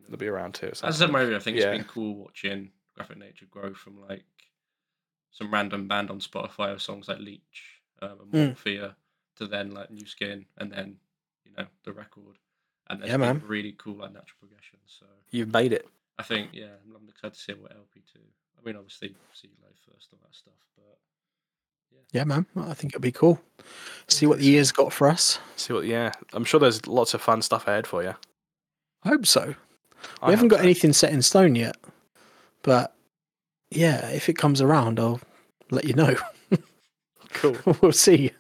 I think. Kind they'll be around too. so- As I said, in I think Yeah. it's been cool watching Graphic Nature grow from like some random band on Spotify of songs like Leech um, and Mm. Morphia to then like New Skin and then you know the record and then Yeah, man. really cool like natural progression. So You've made it. I think yeah, I'm, I'm excited to see what LP two. I mean, obviously see live first all that stuff, but Yeah, man. Well, I think it'll be cool. See what the year's got for us. See what? Yeah, I'm sure there's lots of fun stuff ahead for you. I hope so. I we haven't got so. anything set in stone yet, but yeah, if it comes around, I'll let you know. (laughs) Cool. we'll see.